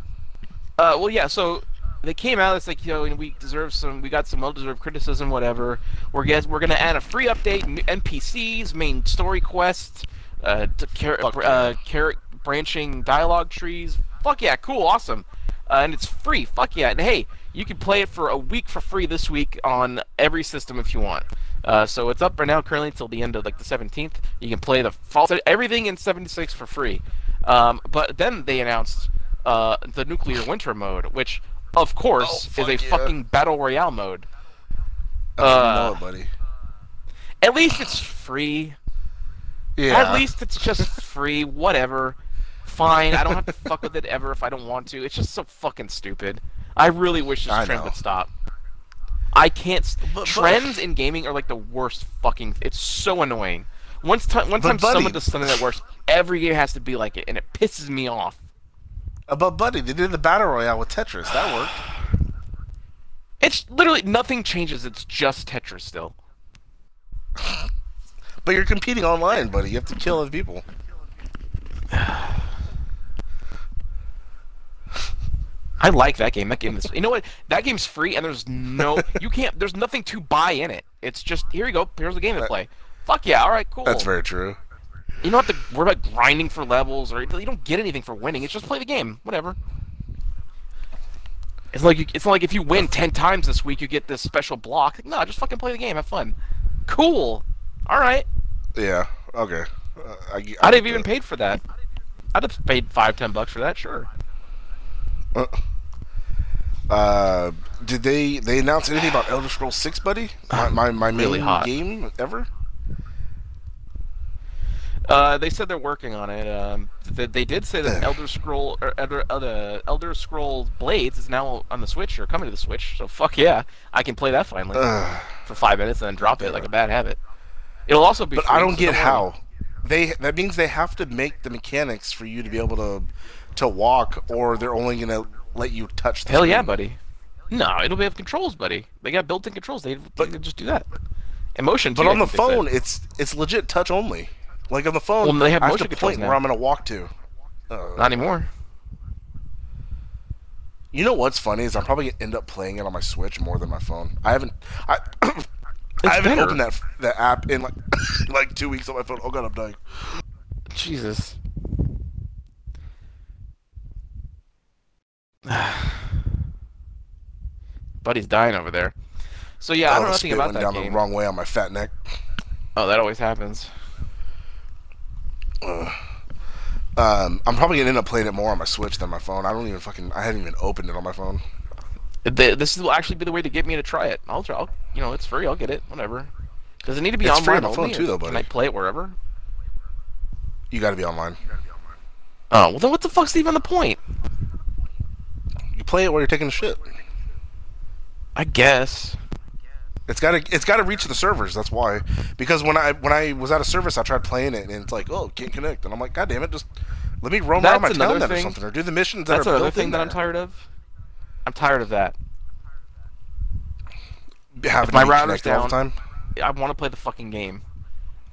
uh, well, yeah. So they came out. It's like you know, we deserve some. We got some well-deserved criticism. Whatever. We're guess we're gonna add a free update, NPCs, main story quests, uh, to char- uh, char- branching dialogue trees. Fuck yeah, cool, awesome. Uh, and it's free. Fuck yeah. And hey, you can play it for a week for free this week on every system if you want. Uh, so it's up right now currently until the end of like the 17th. You can play the false everything in 76 for free. Um, but then they announced uh, the nuclear winter mode, which of course Oh, is a yeah. fucking battle royale mode. Oh, Uh, know it, buddy. At least it's free. Yeah. At least it's just free. Whatever. Fine. I don't have to fuck with it ever if I don't want to. It's just so fucking stupid. I really wish this I trend know. would stop. I can't. s but- trends in gaming are like the worst fucking. It's so annoying. Once time, one time buddy- someone does something that works, every game has to be like it, and it pisses me off. Uh, But buddy, they did the battle royale with Tetris. That worked. It's literally nothing changes. It's just Tetris still. But you're competing online, buddy. You have to kill other people. I like that game. That game is. You know what? That game's free, and there's no. You can't. There's nothing to buy in it. It's just here you go. Here's the game to play. Fuck yeah! All right, cool. That's very true. You don't have to worry about grinding for levels, or you don't get anything for winning. It's just play the game. Whatever. It's like you, it's like if you win ten times this week, you get this special block. Like, no, just fucking play the game. Have fun. Cool. All right. Yeah. Okay. Uh, I, I I'd have even paid for that. I'd have paid five, ten bucks for that. Sure. Uh, did they they announce anything about Elder Scrolls Six, buddy? My my, my Really main hot. game ever. Uh, they said they're working on it. Um, they, they did say that Elder Scroll or Elder, uh, Elder Scrolls Blades is now on the Switch or coming to the Switch. So fuck yeah, I can play that finally for five minutes and then drop it like a bad habit. It'll also be. But I don't get how they. That means they have to make the mechanics for you to be able to to walk, or they're only gonna let you touch. The Hell yeah, buddy. No, it'll be have controls, buddy. They got built-in controls. They, But- can just do that. Emotion. But too, on the phone, it's it's legit touch only. Like on the phone, Well, they have I have motion to point now. where I'm gonna walk to. Uh, Not anymore. you know what's funny is I'm probably gonna end up playing it on my Switch more than my phone. I haven't. I. I haven't better. opened that that app in like like two weeks on my phone. Oh god, I'm dying. Jesus. Buddy's dying over there. So yeah, I Oh, don't know the spit about that down game. the wrong way on my fat neck. Oh, that always happens. Um, I'm probably gonna end up playing it more on my Switch than my phone. I don't even fucking. I haven't even opened it on my phone. Th- This will actually be the way to get me to try it. I'll try. I'll, you know, it's free. I'll get it. Whatever. Does it need to be It's online free on the only, phone too, though, buddy. Can. I play it wherever? You got to be online. Oh, well then what the fuck's even the point? Play it while you're taking a shit. I guess. It's got to it's got to reach the servers. That's why. Because when I when I was out of service, I tried playing it, and it's like, oh, can't connect, and I'm like, god damn it, just let me roam around my town or something, or do the missions that That's are another thing in that I'm tired of. I'm tired of that. Having my router's connected all the down- time. I want to play the fucking game.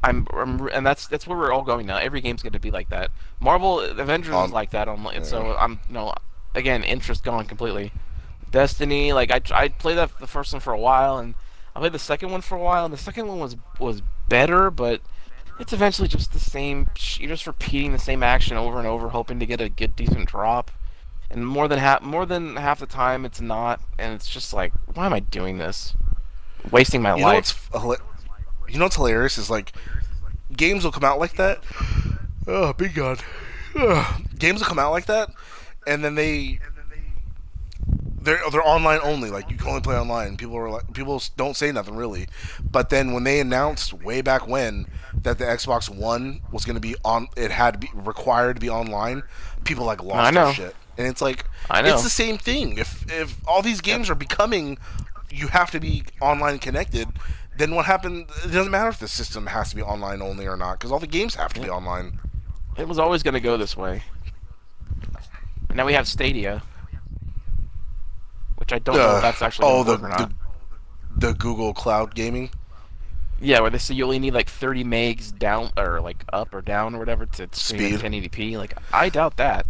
I'm, I'm, and that's that's where we're all going now. Every game's going to be like that. Marvel Avengers Um, is like that on, so I'm, know, again, interest gone completely. Destiny, like I, I played that the first one for a while, and I played the second one for a while, and the second one was was better, but it's eventually just the same. You're just repeating the same action over and over, hoping to get a good decent drop. And more than half, more than half the time, it's not, and it's just like, why am I doing this? Wasting my You know life. what's you know what's hilarious is like games will come out like that. Oh, big god. Ugh. games will come out like that, and then they they're they're online only. Like you can only play online. People are like people don't say nothing really. But then when they announced way back when that the Xbox One was going to be on, it had to be required to be online. People like lost I know. their shit, and it's like I know. it's the same thing. If if all these games are becoming, you have to be online connected. Then what happened? It doesn't matter if the system has to be online only or not, because all the games have to be online. It was always going to go this way. Now we have Stadia, which I don't know if that's actually oh the, or not. the the Google Cloud Gaming. Yeah, where they say you only need like 30 megs down or like up or down or whatever to Speed. 1080p. Like I doubt that.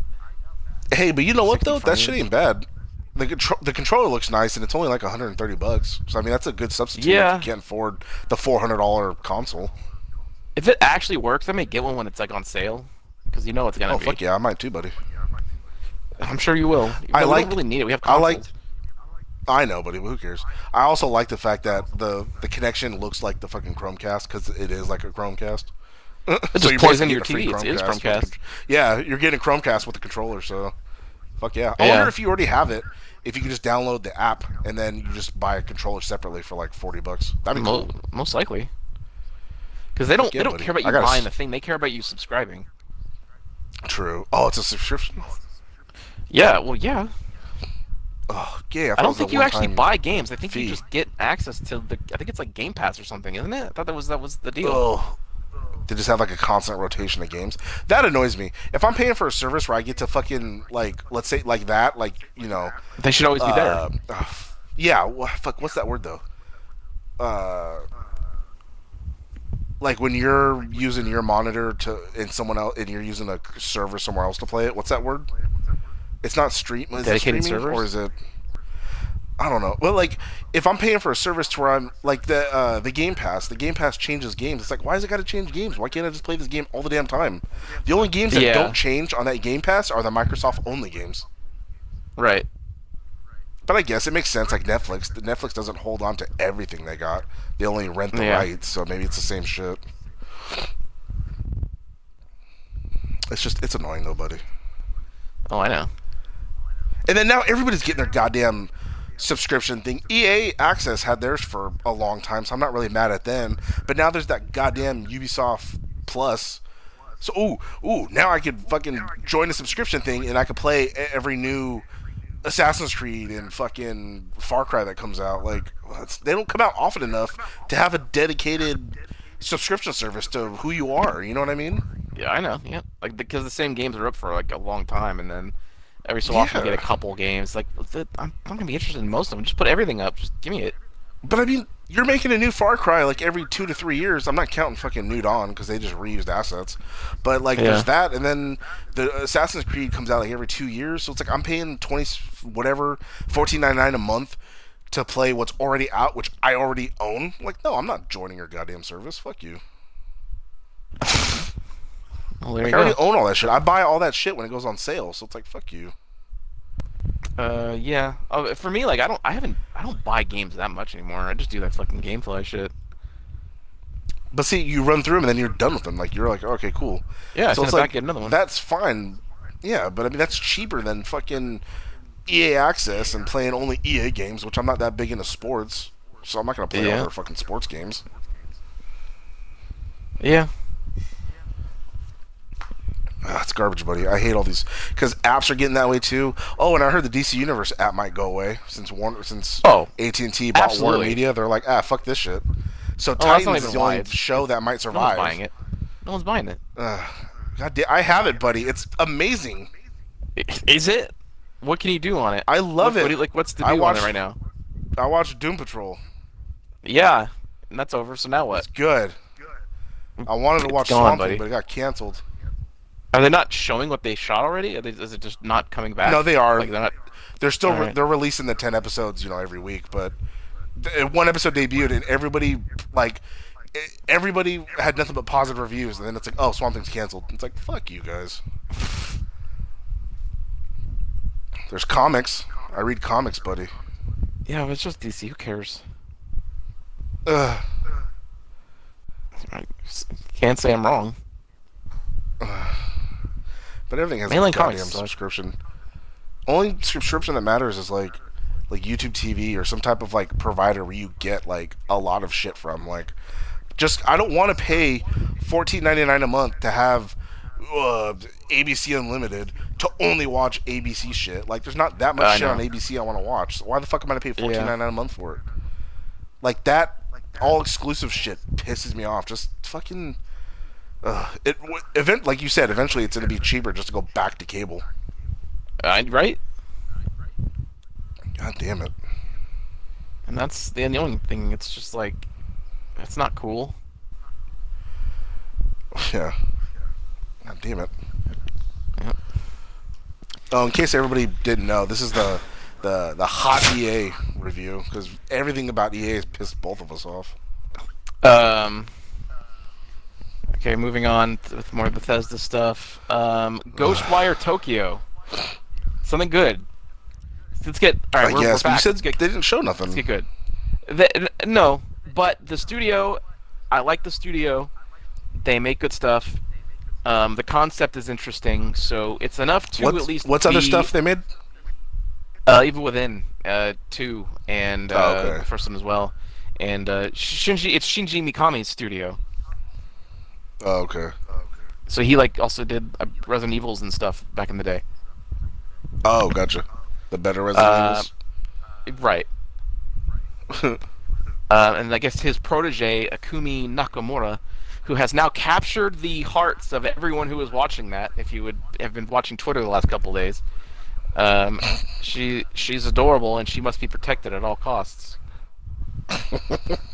Hey, but you know what though? That shit ain't bad. The contro- the controller looks nice, and it's only like 130 bucks. So I mean, that's a good substitute. Yeah. if you can't afford the 400 dollar console. If it actually works, I may get one when it's like on sale, because you know it's gonna be. Oh be. fuck yeah, I might too, buddy. I'm sure you will. I But we like- don't really need it. We have I like. I know, but who cares? I also like the fact that the the connection looks like the fucking Chromecast because it is like a Chromecast. It just plugs into your TV. It is Chromecast. Yeah, you're getting Chromecast with the controller, so fuck yeah. I Yeah. wonder if you already have it. If you can just download the app and then you just buy a controller separately for like forty bucks, that'd be Mo- cool. most likely. Because they don't they don't buddy. care about you buying s- the thing. They care about you subscribing. True. Oh, it's a subscription. Yeah. Well, yeah. Oh, yeah. I don't think you actually buy games. I think fee. you just get access to the. I think it's like Game Pass or something, isn't it? I thought that was that was the deal. Oh. They just have like a constant rotation of games. That annoys me. If I'm paying for a service where I get to fucking like, let's say like that, like you know, They should always be there. uh, yeah. wha- Fuck. What's that word though? Uh, like when you're using your monitor to and someone else and you're using a server somewhere else to play it. What's that word? It's not stream. Is Dedicated streaming, servers? or is it? I don't know. Well, like if I'm paying for a service to where I'm like the uh, the Game Pass, the Game Pass changes games. It's like why is it got to change games? Why can't I just play this game all the damn time? The only games that Yeah. don't change on that Game Pass are the Microsoft only games. right. But I guess it makes sense. Like Netflix, the Netflix doesn't hold on to everything they got. They only rent the Yeah. rights, so maybe it's the same shit. It's just it's annoying though, buddy. Oh, I know. And then now everybody's getting their goddamn subscription thing. EA Access had theirs for a long time, so I'm not really mad at them. But now there's that goddamn Ubisoft Plus. So ooh, ooh, now I could fucking join a subscription thing and I could play every new Assassin's Creed and fucking Far Cry that comes out. Like they don't come out often enough to have a dedicated subscription service to who you are. You know what I mean? Yeah, I know. Yeah, like because the same games are up for like a long time, and then every so often you get a couple games. Like I'm, I'm gonna be interested in most of them. Just put everything up. Just give me it. But I mean, you're making a new Far Cry like every two to three years. I'm not counting fucking New Dawn because they just reused assets. But like, Yeah. there's that, and then the Assassin's Creed comes out like every two years. So it's like I'm paying twenty whatever, fourteen ninety nine a month to play what's already out, which I already own. Like, no, I'm not joining your goddamn service. Fuck you. Well, there I you already go. own all that shit. I buy all that shit when it goes on sale. So it's like, fuck you. Uh, yeah. Oh, for me, like I don't, I haven't, I don't buy games that much anymore. I just do that fucking GameFly shit. But see, you run through them and then you're done with them. Like you're like, okay, cool. Yeah, so it's like get another one. that's fine. Yeah, but I mean that's cheaper than fucking EA Access and playing only EA games, which I'm not that big into sports, so I'm not gonna play Yeah. all their fucking sports games. Yeah. Ah, it's garbage, buddy. I hate all these because apps are getting that way too. Oh, and I heard the DC Universe app might go away since Warner, since Oh, AT and T bought Warner. Media. They're like, ah, fuck this shit. So Oh, Titans is the only it's- show that might No one's survive. buying it. No one's buying it. Ugh. God damn, I have it, buddy. It's amazing. Is it? What can you do on it? I love What- it. what you- like, what's the I deal on it right now? I watched Doom Patrol. Yeah, and that's over. So now what? It's Good. good. I wanted to It's watch gone, Swamp buddy. Thing, but it got canceled. Are they not showing what they shot already? Are they, is it just not coming back? No, they are. Like they're not. They're still re- they're releasing the ten episodes, you know, every week. But th- one episode debuted, and everybody like everybody had nothing but positive reviews. And then it's like, oh, Swamp Thing's canceled. It's like, fuck you guys. There's comics. I read comics, buddy. Yeah, but it's just DC. Who cares? Ugh. I can't say I'm wrong. But everything has a goddamn subscription. Only subscription that matters is like like YouTube TV or some type of like provider where you get like a lot of shit from. Like, just I don't want to pay fourteen ninety nine a month to have uh, ABC Unlimited to only watch ABC shit. Like, there's not that much I shit know. on ABC I want to watch. So why the fuck am I gonna pay fourteen ninety nine a month for it? Like that, all exclusive shit pisses me off. Just fucking. Uh, it event like you said. Eventually, it's gonna be cheaper just to go back to cable. Uh, right? God damn it! and that's the only thing. It's just like, it's not cool. Yeah. God damn it. Yep. Oh, in case everybody didn't know, this is the the the hot EA review because everything about EA has pissed both of us off. Um. Okay, moving on with more Bethesda stuff. Um, Ghostwire Tokyo. Something good. Let's get. All right, I we're, guess we're but you said get, they didn't show nothing. let's get good. The, no, but the studio, I like the studio. They make good stuff. Um, the concept is interesting, so it's enough to What's, at least. what's other stuff they made? Uh, Evil Within, uh, two, and uh, Oh, okay. the first one as well. And uh, Shinji, it's Shinji Mikami's studio. Oh, okay. So he like also did uh, Resident Evils and stuff back in the day. Oh, gotcha. The better Resident Uh, Evils. Right. uh, and I guess his protege Ikumi Nakamura, who has now captured the hearts of everyone who was watching that. If you would have been watching Twitter the last couple of days, um, she she's adorable and she must be protected at all costs.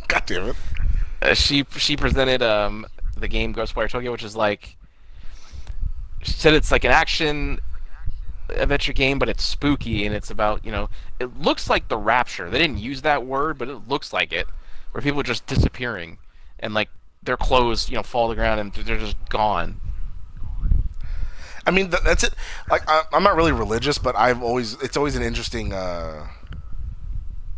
God damn it. Uh, she she presented um, the game Ghostwire Tokyo, which is like said it's like an action adventure game, but it's spooky and it's about you know it looks like the Rapture. They didn't use that word, but it looks like it, where people are just disappearing and like their clothes you know fall to the ground and they're just gone. I mean, that's it. Like, I'm not really religious, but I've always it's always an interesting uh,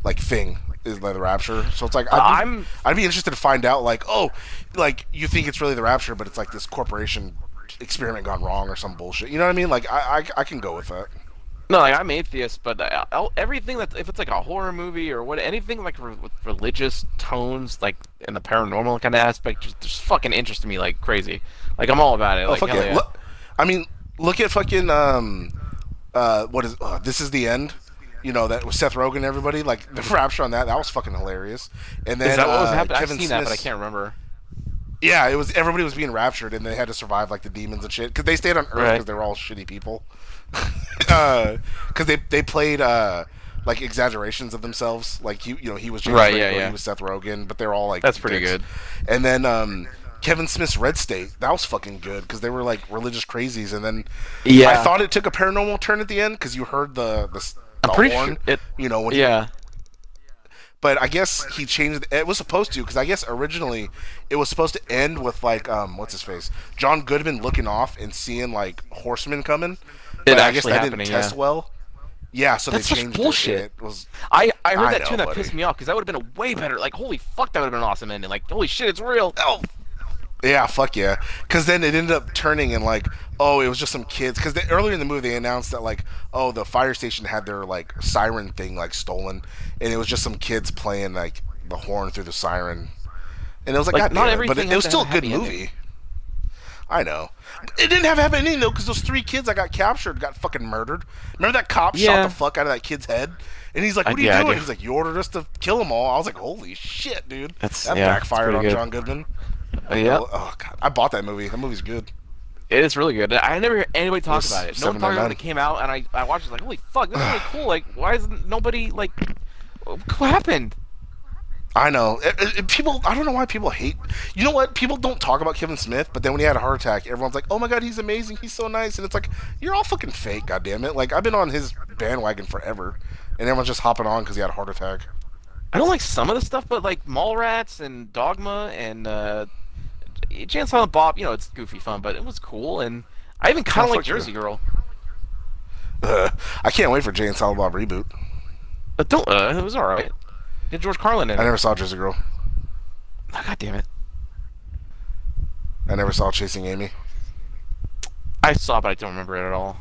like thing is like the rapture. So it's like I'd be, I'm- I'd be interested to find out like oh like you think it's really the rapture, but it's like this corporation experiment gone wrong or some bullshit. You know what I mean? Like I I, I can go with that. No, like I'm atheist, but I, I'll, everything that if it's like a horror movie or what anything like re- with religious tones, like in the paranormal kind of aspect, just, just fucking interests me like crazy. Like I'm all about it. Oh Like fuck hell it. yeah. Look, I mean, look at fucking um uh what is uh, this is the end. You know that was Seth Rogen. and Everybody like the rapture on that. That was fucking hilarious. And then Is that what was uh, happening? I've Kevin seen that, but I Smith's- can't remember. Yeah, it was everybody was being raptured, and they had to survive like the demons and shit because they stayed on Earth Right. because they were all shitty people. Because they they played uh, like exaggerations of themselves. Like he, you know, he was James Right, Franco, yeah, yeah. he was Seth Rogen, but they're all like That's pretty good. And then um, Kevin Smith's Red State that was fucking good because they were like religious crazies, and then Yeah. I thought it took a paranormal turn at the end because you heard the the, s- the I'm pretty horn, sure it. you know when he Yeah. but I guess he changed. It was supposed to because I guess originally it was supposed to end with like um what's his face John Goodman looking off and seeing like horsemen coming. But I guess actually that didn't test yeah. well. Yeah, so That's they changed bullshit. it. It was I, I heard I that know, too, and that buddy. pissed me off because that would have been a way better. Like, holy fuck, that would have been an awesome ending. Like, holy shit, it's real. oh yeah, fuck yeah. Because then it ended up turning and like oh it was just some kids. Because earlier in the movie they announced that like oh the fire station had their like siren thing like stolen, and it was just some kids playing like the horn through the siren. And it was like, Like, God not damn it. but it, it was still a good happy movie. ending. I know. It didn't have a happy ending though, because those three kids that got captured got fucking murdered. Remember that cop shot the fuck out of that kid's head, and he's like, I- "What are you yeah, doing?" do. He's like, "You ordered us to kill them all." I was like, "Holy shit, dude!" That's- that yeah, backfired it's on good. John Goodman. Yeah, Oh god, I bought that movie. That movie's good. it is really good. I never heard anybody talk It's about it. No one talked about it when it came out, and I, I watched it like, holy fuck, this is really cool. Like, why isn't nobody like, what happened? I know. It- it- people, I don't know why people hate. You know what? People don't talk about Kevin Smith, but then when he had a heart attack, everyone's like, "Oh my god, he's amazing. He's so nice." And it's like, you're all fucking fake. God damn it! Like I've been on his bandwagon forever, and everyone's just hopping on because he had a heart attack. I don't like some of the stuff, but like Mallrats and Dogma and uh, Jay Silent Bob, you know, it's goofy fun, but it was cool, and I even kind Oh, of like fuck yeah. Jersey Girl. Uh, I can't wait for Jay and Silent Bob reboot. But don't, uh, it was alright. Did George Carlin in it? I it? never saw Jersey Girl. Oh, God damn it. I never saw Chasing Amy. I saw, but I don't remember it at all.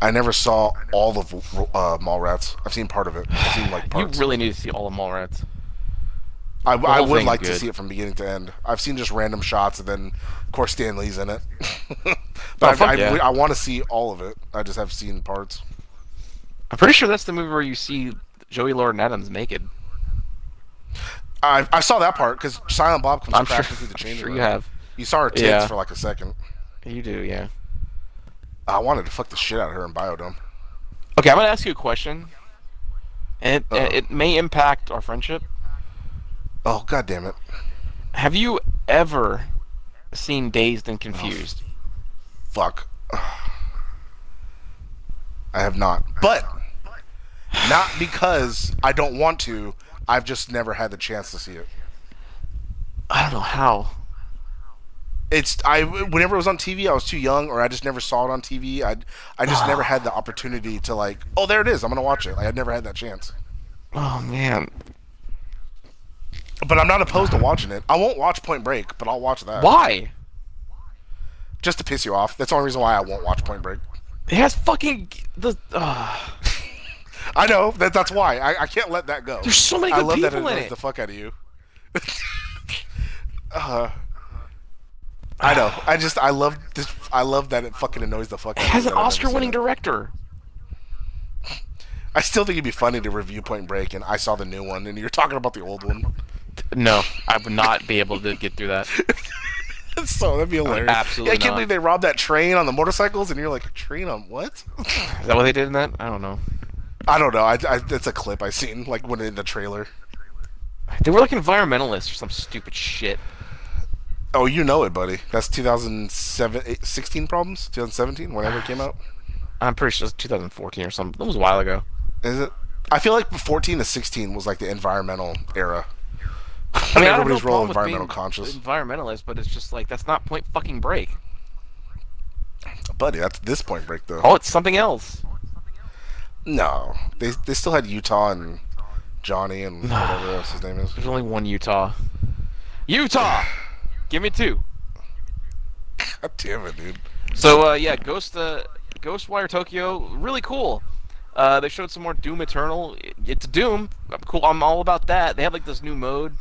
I never saw all of uh, Mallrats. I've seen part of it. I've seen like You really need to see all of Mallrats. I, I would like to see it from beginning to end. I've seen just random shots, and then of course Stan Lee's in it. Oh, but fuck I, yeah. I, want to see all of it. I just have seen parts. I'm pretty sure that's the movie where you see Joey Lauren Adams naked. I, I saw that part because Silent Bob comes I'm sure, crashing through the I'm chamber. sure you have. You saw her tits Yeah. for like a second. You do, yeah. I wanted to fuck the shit out of her in Bio-Dome. Okay, I'm gonna ask you a question. and it, Uh-oh. it may impact our friendship. Oh god damn it! Have you ever seen Dazed and oh, Confused? Fuck. I have not, but not because I don't want to. I've just never had the chance to see it. I don't know how. It's I whenever it was on TV, I was too young, or I just never saw it on TV. I I just never had the opportunity to like, oh, there it is. I'm gonna watch it. Like I never had that chance. Oh man, But I'm not opposed to watching it. I won't watch Point Break, but I'll watch that. why? Just to piss you off. That's the only reason why I won't watch Point Break. It has fucking the. Uh, I know that that's why I, I can't let that go. there's so many I good love that it people in it. the fuck out of you. uh, I know. I just I love this. I love that it fucking annoys the fuck. It out has an that I've never Oscar-winning director. I still think it'd be funny to review Point Break, and I saw the new one, and you're talking about the old one. No, I would not be able to get through that. so that'd be hilarious. absolutely Yeah, I can't not. believe they robbed that train on the motorcycles, and you're like, train on what? Is that what they did in that? I don't know. I don't know. I, I, it's a clip I seen, like when in the trailer. They were like environmentalists or some stupid shit. Oh, you know it, buddy. That's 2007, eight- 16 problems, 2017, whenever it came out. I'm pretty sure it's 2014 or something. That was a while ago. Is it? I feel like 14 to 16 was like the environmental era. I mean, I no everybody's with being environmental conscious. environmentalist, but it's just like that's not Point fucking Break. Buddy, that's this point break though. Oh, it's something else. No, they they still had Utah and Johnny and whatever else his name is. There's only one Utah. Utah, give me two. God damn it, dude. So uh, yeah, Ghost uh, Ghostwire Tokyo, really cool. Uh, they showed some more Doom Eternal. It's Doom. I'm cool. I'm all about that. They have like this new mode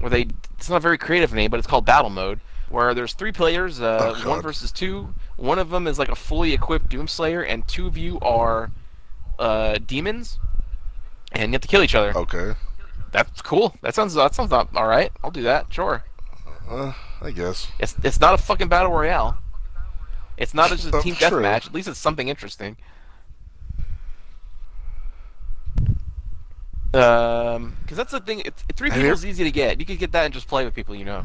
where they. It's not a very creative name, but it's called Battle Mode, where there's three players, uh, Oh, one versus two. One of them is like a fully equipped Doomslayer, and two of you are uh, demons, and you have to kill each other. Okay, That's cool. That sounds that sounds not all right. I'll do that. Sure. uh, I guess. It's it's not a fucking battle royale. It's not just a team deathmatch. At least it's something interesting. Um, because that's the thing. It's, three Have people you- is easy to get. You could get that and just play with people you know.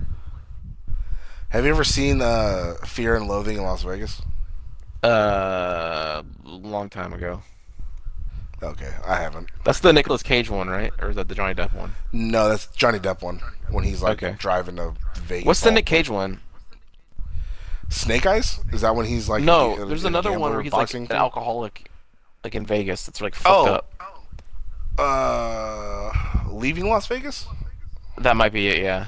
Have you ever seen uh, Fear and Loathing in Las Vegas? Uh, long time ago. Okay, I haven't. That's the Nicolas Cage one, right? Or is that the Johnny Depp one? No, that's Johnny Depp one when he's like Okay. driving to Vegas. What's the all- Nick Cage one? Snake Eyes? Is that when he's like? No, there's another one gambler where he's like boxing an thing? alcoholic, like in Vegas. That's like fucked Oh. up. Uh, leaving Las Vegas? That might be it. Yeah,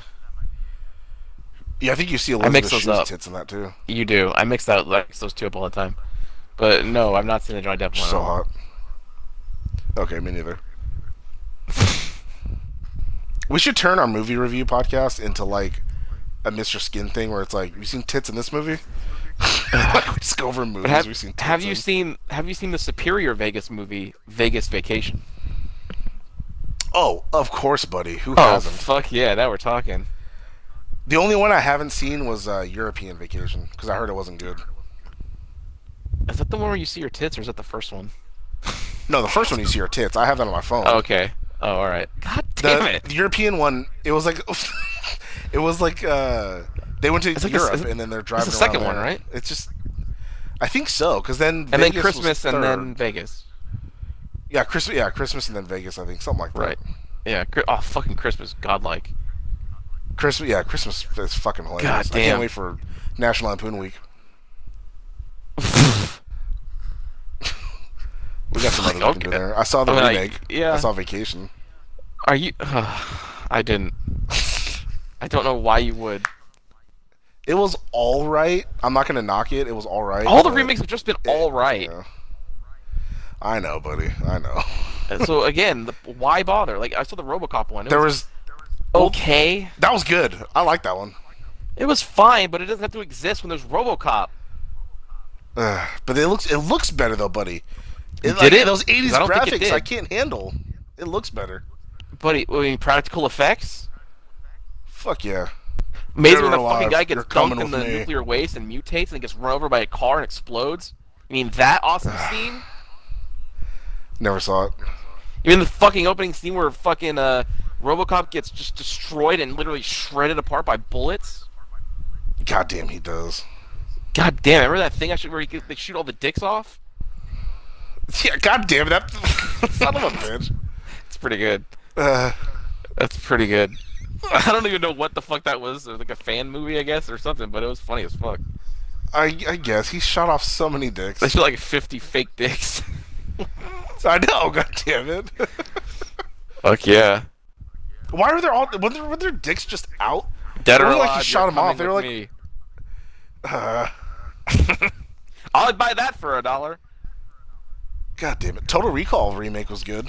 Yeah, I think you see I mix Elizabeth those Shue's tits in that too. you do. I mix that like those two up all the time. But no, I've not seen the Johnny Depp one. So hot. Okay, me neither. we should turn our movie review podcast into like a Mr. Skin thing where it's like, you seen tits in this movie? like, we just go over movies Have, we've seen tits have you in. seen Have you seen the superior Vegas movie, Vegas Vacation? Oh, of course, buddy. Who Oh hasn't? fuck yeah, now we're talking. The only one I haven't seen was uh, European Vacation because I heard it wasn't good. Is that the one where you see your tits, or is that the first one? No, the first one you see her tits. I have that on my phone. Oh, okay. Oh, all right. God damn the, it. the European one, it was like, it was like uh, they went to It's like Europe is it- and then they're it's driving. the second one, right? It's just, I think so, because then And then Vegas was Christmas, and then Vegas. Yeah, Christmas, yeah, Christmas and then Vegas. I think something like that. Right. Yeah. Oh, fucking Christmas, godlike. Christmas, yeah, Christmas is fucking hilarious. God damn. I can't wait for National Lampoon Week. We got some other okay. there. I saw the I mean, remake. yeah. I saw Vacation. Are you? I didn't. I don't know why you would. It was all right. I'm not gonna knock it. It was all right. All the remakes have just been all right. Yeah. I know, buddy. I know. so again, the, why bother? Like I saw the RoboCop one. It There was was okay. that was good. I like that one. It was fine, but it doesn't have to exist when there's RoboCop. Ugh, but it looks it looks better though, buddy. It, Did like, it? Those 80s I don't think it graphics. I can't handle. It looks better. But I mean, practical effects. Fuck yeah. Amazing when the fucking guy you're gets coming dunked in the me. nuclear waste and mutates and gets run over by a car and explodes. I mean, that awesome scene. Never saw it. Even the fucking opening scene where fucking uh, RoboCop gets just destroyed and literally shredded apart by bullets. God damn, he does. God damn! Remember that thing I should where he they shoot all the dicks off? Yeah, god damn that son of a bitch. It's pretty good. Uh, That's pretty good. I don't even know what the fuck that was. It was like a fan movie, I guess, or something. But it was funny as fuck. I, I guess he shot off so many dicks. They shot like 50 fake dicks. I know, god damn it. Fuck yeah. Why were there all were there, were their dicks just out? Dead or alive, like he shot you're off. They were like- me. Uh, I'll buy that for a dollar. god damn it. Total Recall remake was good.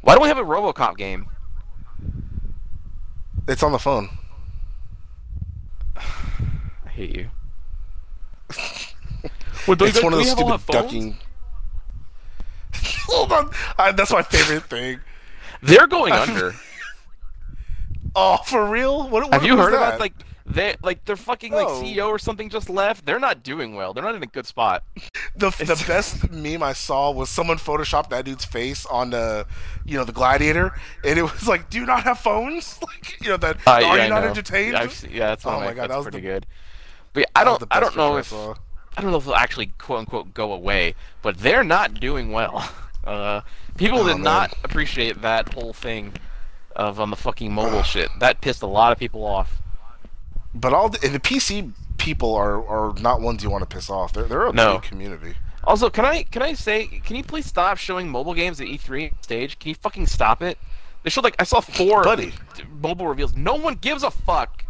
Why don't we have a RoboCop game? It's on the phone. I hate you. well, it's one of those we have all stupid ducking. Hold on, I, that's my favorite thing. They're going under. Oh, for real? What, what have you heard that? about like they like their fucking like. CEO or something just left? They're not doing well. They're not in a good spot. the the best meme I saw was someone photoshopped that dude's face on the, you know, the gladiator, and it was like, "Do you not have phones? Like, you know that? Uh, are yeah, you I not know. entertained?" Yeah, seen- yeah, that's Oh my God, that's that was pretty the- good. But yeah, I don't I don't know if I don't know if they'll actually quote unquote go away, but they're not doing well. Uh, people Oh, did man. not appreciate that whole thing of on the fucking mobile shit. That pissed a lot of people off. But all the, the PC people are are not ones you want to piss off. They're they're a No. community. Also, can I can I say can you please stop showing mobile games at E3 stage? Can you fucking stop it? They showed like I saw four Buddy. mobile reveals. No one gives a fuck.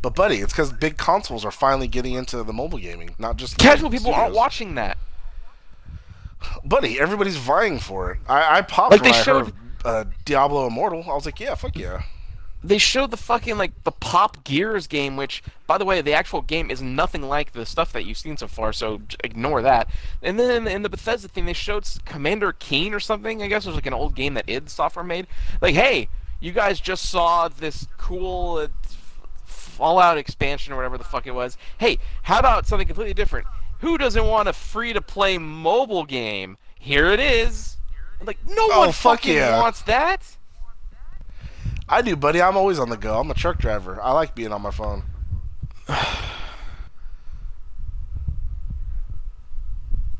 But buddy, it's because big consoles are finally getting into the mobile gaming, not just Casual people aren't watching that. Buddy, everybody's vying for it. I, I popped Like, when they I showed- heard uh, Diablo Immortal. I was like, yeah, fuck yeah. They showed the fucking like the Pop Gears game, which, by the way, the actual game is nothing like the stuff that you've seen so far. So ignore that. And then in the Bethesda thing, they showed Commander Keen or something. I guess it was like an old game that id Software made. Like, hey, you guys just saw this cool uh, Fallout expansion or whatever the fuck it was. Hey, how about something completely different? Who doesn't want a free-to-play mobile game? Here it is. Like, no Oh, one fuck fucking yeah. wants that. I do, buddy. I'm always on the go. I'm a truck driver. I like being on my phone.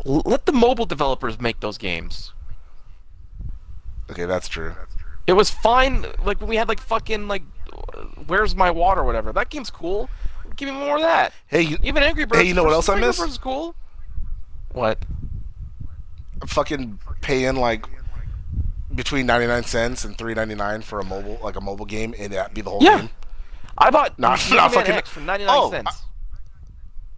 Let the mobile developers make those games. Okay, that's true. It was fine, like when we had like fucking like, where's my water, whatever. That game's cool. Give me more of that. Hey, you, Even Angry Birds. Hey, you know what else I Angry miss? Birds is cool. What? fucking paying like between 99 cents and 3.99 for a mobile like a mobile game and that be the whole Yeah. game. I bought nah, Man fucking- X for ninety nine Oh, cents.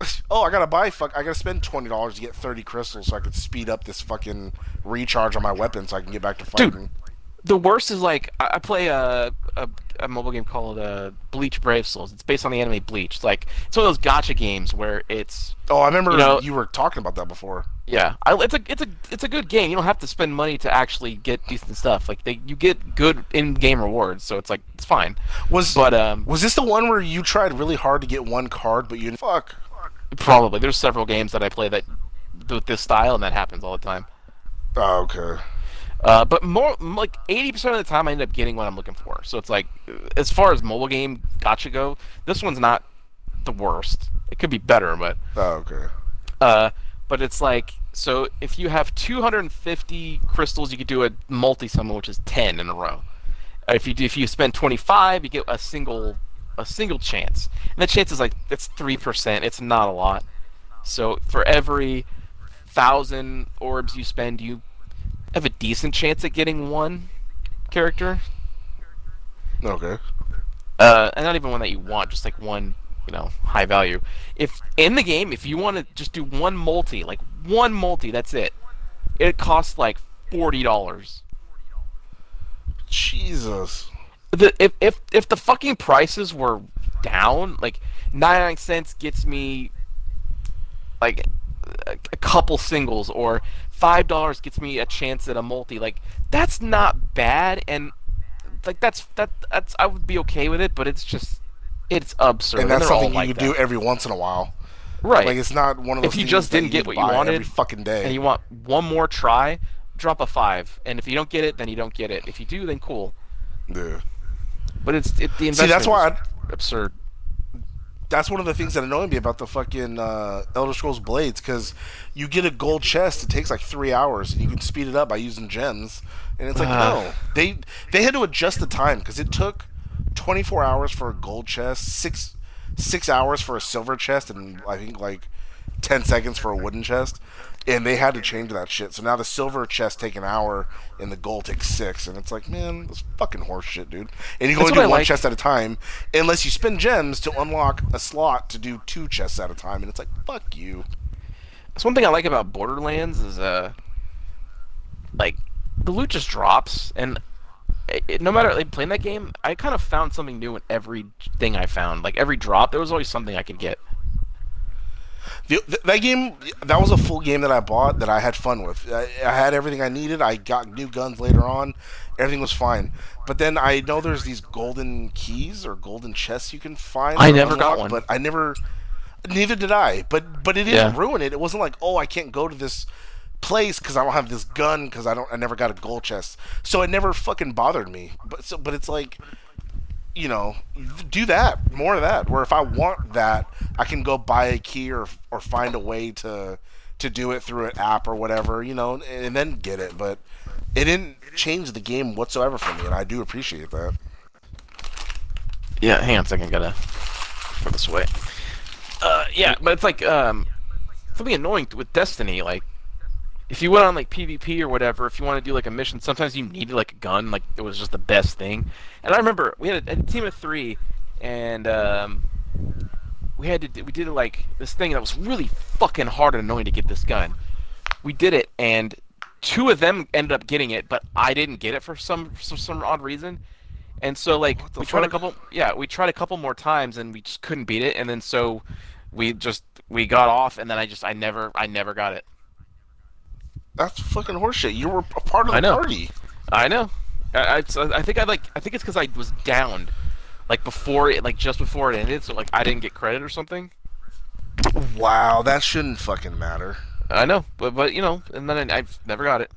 Oh, I gotta buy fuck. I gotta spend twenty dollars to get thirty crystals so I could speed up this fucking recharge on my weapon so I can get back to fighting. Dude. The worst is like I, play a, a a mobile game called uh, Bleach Brave Souls. It's based on the anime Bleach. It's like it's one of those gacha games where it's Oh, I remember You you, were talking about that before. Yeah, I, it's a it's a it's a good game. You don't have to spend money to actually get decent stuff. Like they, you get good in-game rewards, so it's like it's fine. Was But um, was this the one where you tried really hard to get one card, but you fuck? probably there's several games that I play that with this style, and that happens all the time. Oh, okay. Uh, but more like 80% of the time, I end up getting what I'm looking for. So it's like, as far as mobile game gacha go, this one's not the worst. It could be better, but Oh, okay. Uh, but it's like so if you have 250 crystals, you could do a multi summon, which is 10 in a row. If you do, if you spend 25, you get a single a single chance, and the chance is like it's three percent. It's not a lot. So for every thousand orbs you spend, you have a decent chance at getting one character. Okay. uh, and not even one that you want, just like one, you know, high value. If in the game, if you want to just do one multi, like one multi, that's it. It costs like forty dollars. Jesus. The if if if the fucking prices were down, like ninety nine cents gets me like a, a couple singles, or five dollars gets me a chance at a multi. Like that's not bad, and like that's that that's I would be okay with it, but it's just it's absurd. And that's all something like you that. do every once in a while. right? Like it's not one of those. If you just didn't get what you wanted, every fucking day. and you want one more try, drop a five, and if you don't get it, then you don't get it. If you do, then cool. Yeah. But it's it, the investment. See, that's why I, absurd. That's one of the things that annoy me about the fucking uh, Elder Scrolls Blades because you get a gold chest. It takes like three hours, and you can speed it up by using gems. And it's like Ah. no, they they had to adjust the time because it took 24 hours for a gold chest, six six hours for a silver chest, and I think like 10 seconds for a wooden chest. And they had to change that shit. So now the silver chest take an hour, and the gold takes six. And it's like, man, that's fucking horse shit, dude. And you can only do I one like. chest at a time, unless you spend gems to unlock a slot to do two chests at a time. And it's like, fuck you. That's one thing I like about Borderlands is uh, like the loot just drops, and it, it- no matter like playing that game, I kind of found something new in every thing I found. Like every drop, there was always something I could get. The, th- that game, that was a full game that I bought that I had fun with. I, I had everything I needed. I got new guns later on. Everything was fine. But then I know there's these golden keys or golden chests you can find. I never got one. But I never. Neither did I. But but it didn't Yeah. ruin it. It wasn't like oh I can't go to this place because I don't have this gun because I don't I never got a gold chest. So it never fucking bothered me. But so but it's like you know, do that more of that. Where if I want that, I can go buy a key or or find a way to to do it through an app or whatever, you know, and, and then get it. But it didn't change the game whatsoever for me, and I do appreciate that. Yeah, hang on a second, gotta throw this away. Uh, yeah, but it's like um, something annoying with Destiny. Like, if you went on like PvP or whatever, if you want to do like a mission, sometimes you needed like a gun. Like, it was just the best thing. And I remember we had a, a team of three, and um, we had to do, we did like this thing that was really fucking hard and annoying to get this gun. We did it, and two of them ended up getting it, but I didn't get it for some for some odd reason. And so like we tried a couple yeah, we tried a couple more times and we just couldn't beat it and then so we just we got off and then I just I never I never got it. That's fucking horseshit. You were a part of the I know. party. I know. I, I, I think I like I think it's cuz I was downed like before it like just before it ended so like I didn't get credit or something. Wow, that shouldn't fucking matter. I know, but but you know, and then I, I never got it.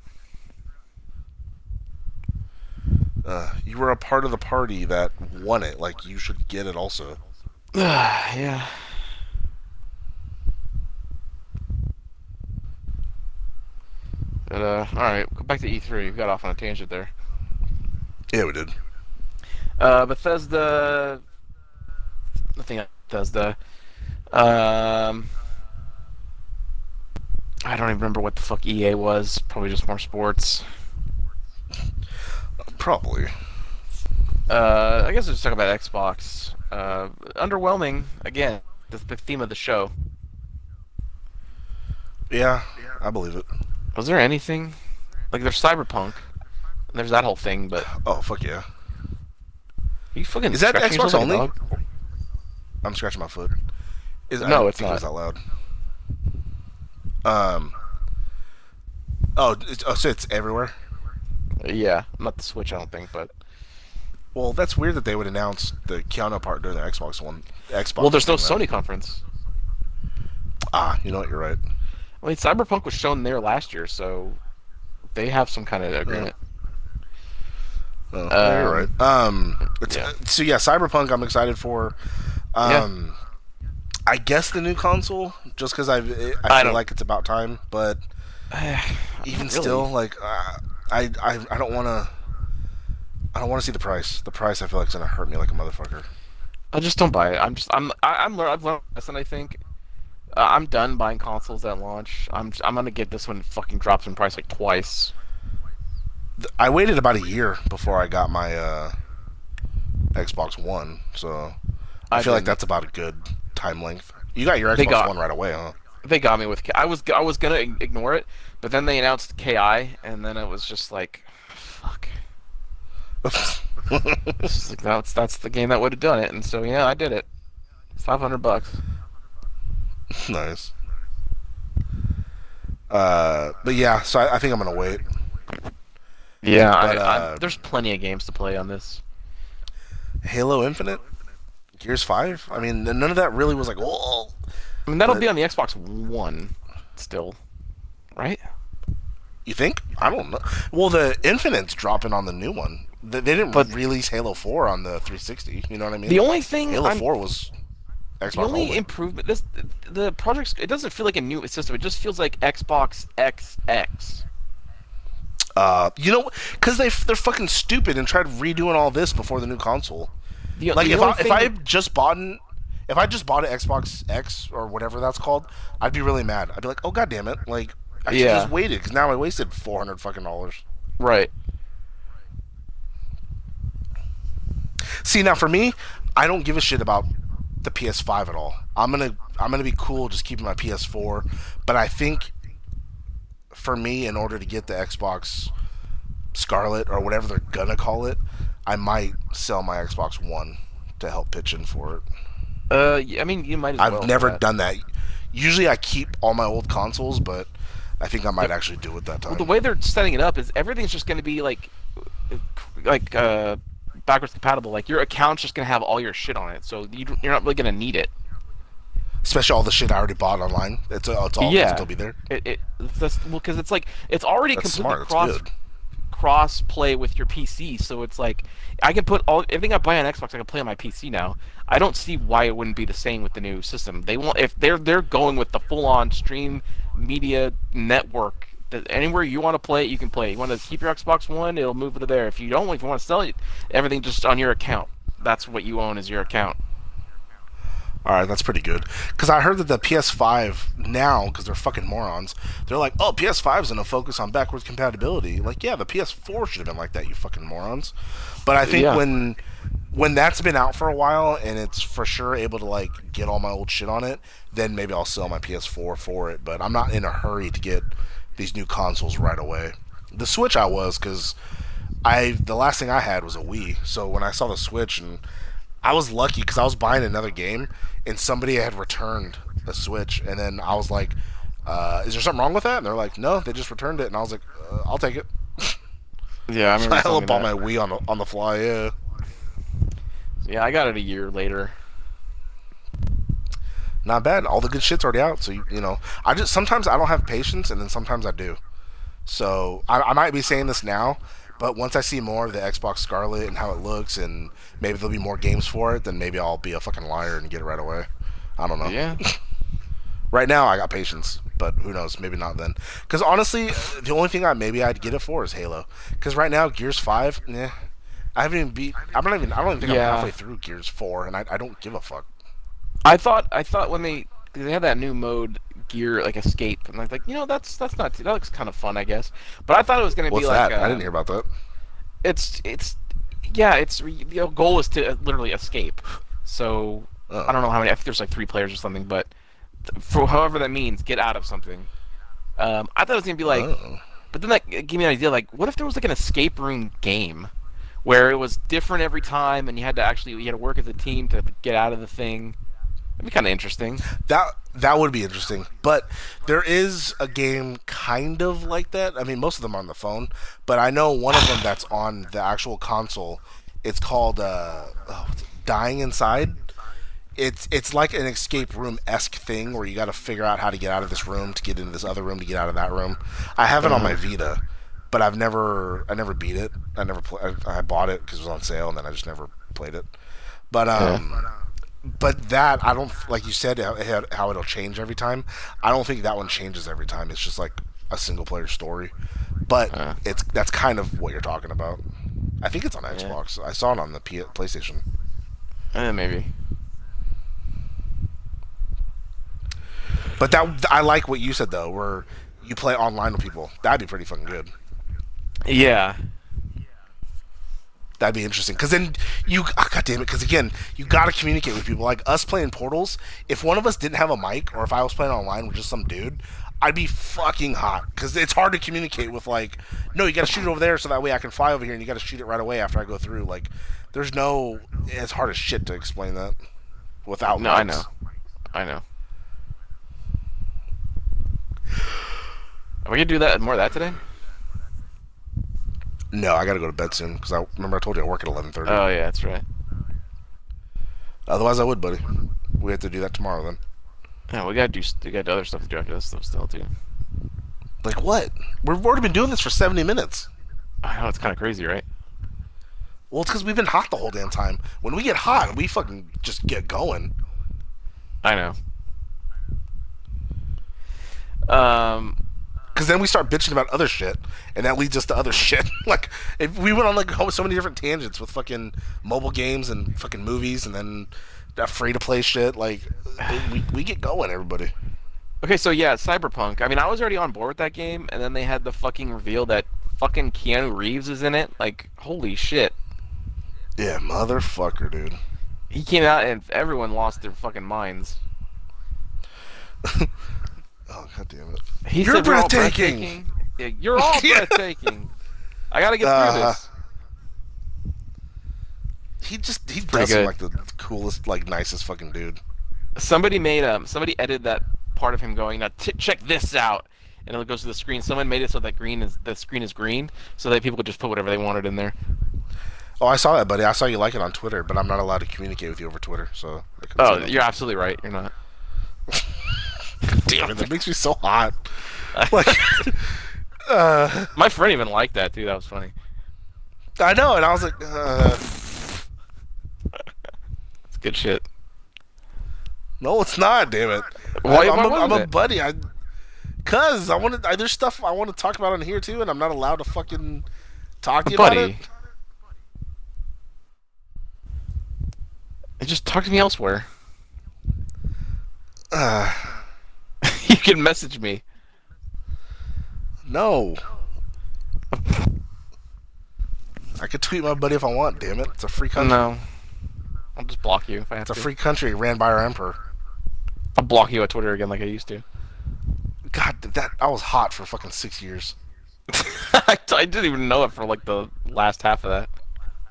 Uh, you were a part of the party that won it. Like you should get it also. yeah. But uh all right, go back to E3. We got off on a tangent there. Yeah, we did. Uh, Bethesda. Nothing at Bethesda. Um, I don't even remember what the fuck EA was. Probably just more sports. Probably. Uh, I guess let's talk about Xbox. Uh, underwhelming again. The, the theme of the show. Yeah, I believe it. Was there anything like there's Cyberpunk? There's that whole thing, but Oh fuck yeah! you fucking Is that Xbox like only? I'm scratching my foot. Is No, it's It was not. that loud. Um. Oh, it's, oh, so it's everywhere. Yeah, not the Switch, I don't think, but Well, that's weird that they would announce the Keanu part during the Xbox one. Xbox. well, there's no. Sony conference. Ah, you know what? You're right. I mean, Cyberpunk was shown there last year, so they have some kind of agreement. Oh, yeah, you're Um, right. Um. Yeah. So yeah, Cyberpunk. I'm excited for. Um. I guess the new console, just because I I I feel don't- like it's about time. But even Really? still, like uh, I I I don't want to. I don't want to see the price. The price I feel like is gonna hurt me like a motherfucker. I just don't buy it. I'm just I'm I, I'm lear- I've learned a lesson. I think uh, I'm done buying consoles at launch. I'm I'm gonna get this one fucking drops in price like twice. I waited about a year before I got my uh, Xbox One, so I, I feel like that's about a good time length. You got your Xbox got- One right away, huh? They got me with K- I was I was gonna ignore it, but then they announced KI, and then it was just like, fuck. Like, that's that's the game that would have done it, and so yeah, I did it. Five hundred bucks. nice. Uh, but yeah, so I, I think I'm gonna wait. Yeah, But, I, I, uh, there's plenty of games to play on this. Halo Infinite, Gears Five. I mean, none of that really was like, oh. I mean, that'll But- be on the Xbox One still, right? You think? I don't know. Well, the Infinite's dropping on the new one. They, didn't But- release Halo 4 on the 360. You know what I mean? The only thing Halo I'm, 4 was Xbox the only only. improvement this the project it doesn't feel like a new system. It just feels like Xbox XX. Uh, you know, because they they're fucking stupid and tried redoing all this before the new console. The, Like the if I if I that- just bought an, if I just bought an Xbox X or whatever that's called, I'd be really mad. I'd be like, oh god damn it! Like I should Yeah. just waited because now I wasted four hundred fucking dollars. right. See now for me, I don't give a shit about the PS5 at all. I'm gonna I'm gonna be cool just keeping my PS4, but I think for me, in order to get the Xbox Scarlett or whatever they're gonna call it, I might sell my Xbox One to help pitch in for it. Uh, I mean, you might as I've well. never that. done that. Usually, I keep all my old consoles, but I think I might actually do it that time. Well, the way they're setting it up is everything's just going to be like, like uh, backwards compatible. Like your account's just going to have all your shit on it, so you, you're not really going to need it. Especially all the shit I already bought online. It's, uh, it's all Yeah. gonna still be there. It, it it's just, well, because it's like it's already That's completely cross cross play with your PC. So it's like I can put all everything I buy on Xbox, I can play on my PC now. I don't see why it wouldn't be the same with the new system. They want if they're they're going with the full on stream media network. That anywhere you want to play it, you can play. You want to keep your Xbox One, it'll move to there. If you don't, if you want to sell it, everything just on your account. That's what you own is your account. All right, that's pretty good. Because I heard that the PS5 now, because they're fucking morons, they're like, oh, PS5 is going to focus on backwards compatibility. Like, yeah, the PS4 should have been like that, you fucking morons. But I think Yeah. when when that's been out for a while and it's for sure able to like get all my old shit on it, then maybe I'll sell my PS4 for it. But I'm not in a hurry to get these new consoles right away. The Switch I was because I the last thing I had was a Wii. So when I saw the Switch and I was lucky because I was buying another game and somebody had returned a Switch, and then I was like, uh, "Is there something wrong with that?" And they're like, "No, they just returned it." And I was like, uh, "I'll take it." Yeah, I remember. I something bought that. my Wii on the, on the fly. Yeah, Yeah, I got it a year later. Not bad. All the good shit's already out. So you, you know, I just sometimes I don't have patience, and then sometimes I do. So I, I might be saying this now, but once I see more of the Xbox Scarlett and how it looks, and maybe there'll be more games for it, then maybe I'll be a fucking liar and get it right away. I don't know. Yeah. Right now, I got patience, but who knows? Maybe not then. Because honestly, the only thing I maybe I'd get it for is Halo. Because right now, Gears Five, yeah, I haven't even beat. I'm not even. I don't even think Yeah. I'm halfway through Gears Four, and I, I don't give a fuck. I thought I thought when they they had that new mode gear like escape and I was like you know that's that's not that looks kind of fun I guess but I thought it was gonna What's be like that? I uh, didn't hear about that. it's it's yeah it's the goal is to uh, literally escape so Oh. I don't know how many I think there's like three players or something but th- for however that means get out of something um, I thought it was gonna be like Oh. but then that gave me an idea like what if there was like an escape room game where it was different every time and you had to actually you had to work as a team to get out of the thing that'd be kind of interesting That that would be interesting. But there is a game kind of like that. I mean, most of them are on the phone, but I know one of them that's on the actual console. It's called uh, oh, what's it? Dying Inside. It's it's like an escape room esque thing where you got to figure out how to get out of this room to get into this other room to get out of that room. I have it on my Vita, but I've never I never beat it. I never play, I, I bought it because it was on sale, and then I just never played it. But um, but that I don't like you said how, it'll change every time. I don't think that one changes every time. It's just like a single player story. But Uh. it's that's kind of what you're talking about. I think it's on Xbox. I saw it on the P- PlayStation. Eh, maybe But that I like what you said though, where you play online with people. That'd be pretty fucking good. yeah That'd be interesting. Because then you, ah, oh, god damn it. Because again, you got to communicate with people. Like us playing Portals. If one of us didn't have a mic, or if I was playing online with just some dude, I'd be fucking hot. Because it's hard to communicate with like, no, you got to shoot it over there so that way I can fly over here, and you got to shoot it right away after I go through. Like, there's no. It's hard as shit to explain that without. No, I know. I know. Are we gonna do that more of that today? No, I got to go to bed soon because I remember I told you I work at 11:30. Oh yeah, that's right. Otherwise, I would, buddy. We have to do that tomorrow then. Yeah, we gotta do. We got other stuff to do after this stuff still too. Like what? We've already been doing this for 70 minutes. I know it's kind of crazy, right? Well, it's because we've been hot the whole damn time. When we get hot, we fucking just get going. I know. Um, Because then we start bitching about other shit, and that leads us to other shit. like, if we went on like so many different tangents with fucking mobile games and fucking movies, and then that free to play shit. Like, we we get going, everybody. okay, so yeah, Cyberpunk. I mean, I was already on board with that game, and then they had the fucking reveal that fucking Keanu Reeves is in it. Like, holy shit. Yeah, motherfucker, dude. He came out and everyone lost their fucking minds. Oh god damn it. He You're said we're all breathtaking. Yeah, you're all breathtaking. I gotta get through Uh, this. He just he pretty does good. like the coolest, like nicest fucking dude. Somebody made um somebody edited that part of him going now t- check this out and it goes to the screen. Someone made it so that green is the screen is green so that people could just put whatever they wanted in there. Oh, I saw that, buddy. I saw you like it on Twitter, but I'm not allowed to communicate with you over Twitter, so. I couldn't say Oh, you're absolutely right. You're not. damn it! That makes me so hot. Like, uh, My friend even liked that too. That was funny. I know, and I was like, uh, It's good shit. no, it's not. Damn it! Why- I, am why a, I'm a buddy. I, cause I want to. There's stuff I want to talk about on here too, and I'm not allowed to fucking talk to you about Buddy. it. Just talk to me elsewhere. Uh, you can message me. no. I could tweet my buddy if I want. Damn it! It's a free country. No. I'll just block you if I have It's a to. free country ran by our emperor. I'll block you on Twitter again like I used to. God, that I was hot for fucking six years. I, I didn't even know it for like the last half of that.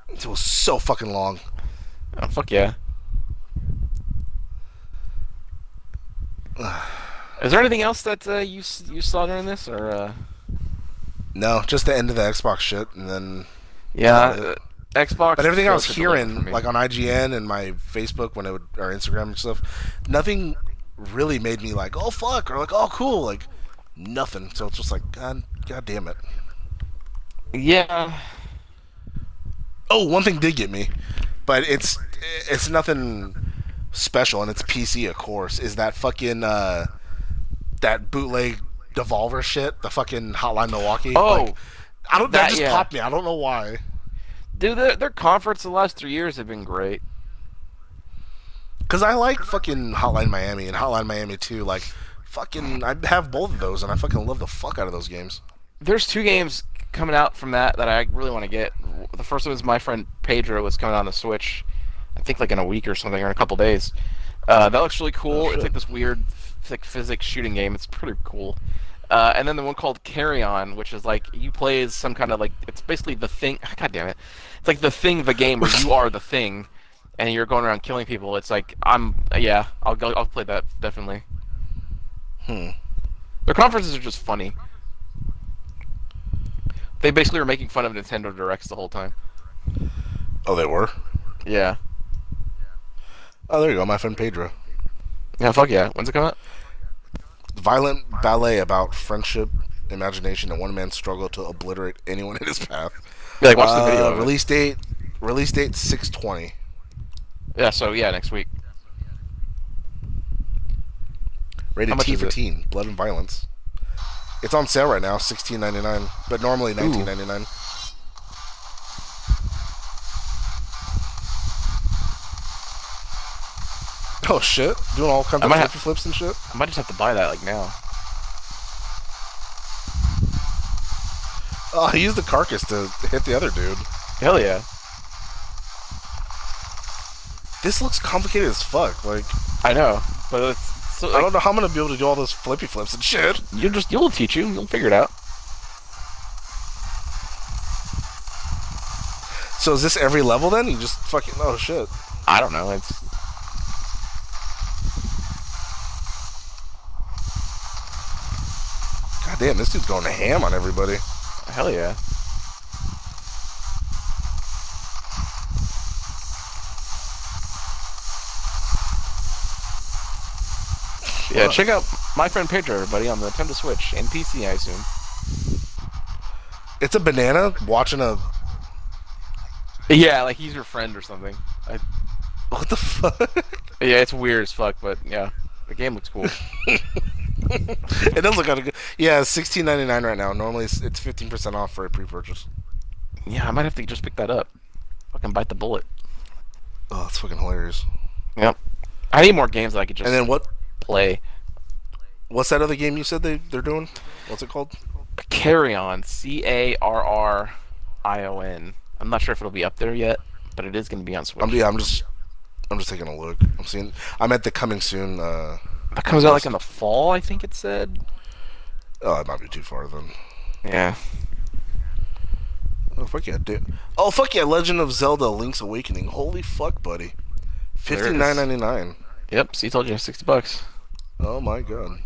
It was so fucking long. Oh, fuck yeah. Is there anything else that uh, you you saw during this, or uh... No, just the end of the Xbox shit, and then. yeah, Uh, Xbox? But everything I was took a look for hearing, like on IGN and my Facebook when it would, or Instagram and stuff, nothing really made me like, oh fuck, or like, oh cool, like nothing. So it's just like, god, god damn it. yeah, Oh, one thing did get me, but it's it's nothing special, and it's PC, of course. Is that fucking uh, that bootleg Devolver shit, the fucking Hotline Milwaukee? Oh, Like, I don't. That, that- just yeah. popped me. I don't know why. dude, their, their conference the last three years have been great. Cause I like fucking Hotline Miami and Hotline Miami 2. Like, fucking, I have both of those, and I fucking love the fuck out of those games. There's two games coming out from that that I really want to get. The first one is my friend Pedro is coming on the Switch. I think like in a week or something, or in a couple days. Uh, that looks really cool. it's like this weird like physics shooting game. It's pretty cool. Uh, and then the one called Carrion, which is like you play as some kind of like it's basically the thing. God damn it! It's like the thing, the game where you are the thing, and you're going around killing people. It's like I'm yeah, I'll go. I'll play that definitely. Hmm. Their conferences are just funny. They basically were making fun of Nintendo Directs the whole time. Oh, they were? Yeah. Oh, there you go, my friend Pedro. Yeah, fuck yeah. When's it come out? Violent ballet about friendship, imagination, and one man's struggle to obliterate anyone in his path. Yeah, like watch the Uh, video. Release date, release date 620. Yeah, so yeah, next week. Rated T for teen, blood and violence. It's on sale right now, 16.99, but normally 19.99. Oh shit! Doing all kinds I of might flippy flips and shit. I might just have to buy that like now. Oh, he used the carcass to hit the other dude. Hell yeah. This looks complicated as fuck. Like, I know, but it's so I don't know how I'm gonna be able to do all those flippy flips and shit. you just you'll teach you. You'll figure it out. So is this every level then? You just fucking oh shit. I don't know. It's God damn, this dude's going to ham on everybody. hell yeah. Yeah, check out my friend Pedro, everybody, on the Nintendo Switch and PC, I assume. It's a banana watching a. Yeah, like he's your friend or something. I, What the fuck? yeah, it's weird as fuck, but yeah, the game looks cool. it does look kind of good. Yeah, sixteen ninety nine right now. Normally it's it's fifteen percent off for a pre purchase. yeah, I might have to just pick that up. Fucking bite the bullet. Oh, that's fucking hilarious. Yep. I need more games that I could just And then what? play. What's that other game you said they they're doing? What's it called? Carrion. C A R R I O N. I'm not sure if it'll be up there yet, but it is going to be on Switch. I'm yeah. I'm just I'm just taking a look. I'm seeing. I'm at the coming soon. Uh, that comes out like in the fall, I think it said. oh, it might be too far then. Yeah. Oh fuck yeah, dude. Oh fuck yeah, Legend of Zelda: Link's Awakening. Holy fuck, buddy. Fifty nine ninety nine. Fifty it is. nine ninety nine. Yep. See, told you, sixty bucks. Oh my god.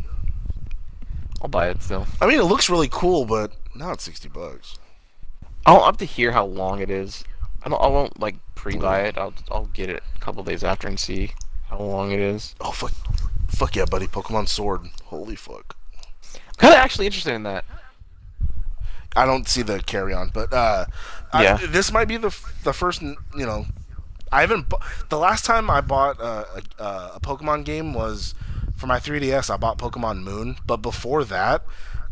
I'll buy it still. I mean, it looks really cool, but not sixty bucks. I'll have to hear how long it is. I don't. I won't like pre-buy it. I'll I'll get it a couple days after and see how long it is. Oh fuck, fuck yeah, buddy. Pokemon Sword. Holy fuck. I'm kind of actually interested in that. I don't see the Carrion, but uh, Yeah. I, this might be the the first. You know, I haven't. Bu- the last time I bought uh, a, a, a Pokemon game was for my 3DS. I bought Pokemon Moon, but before that,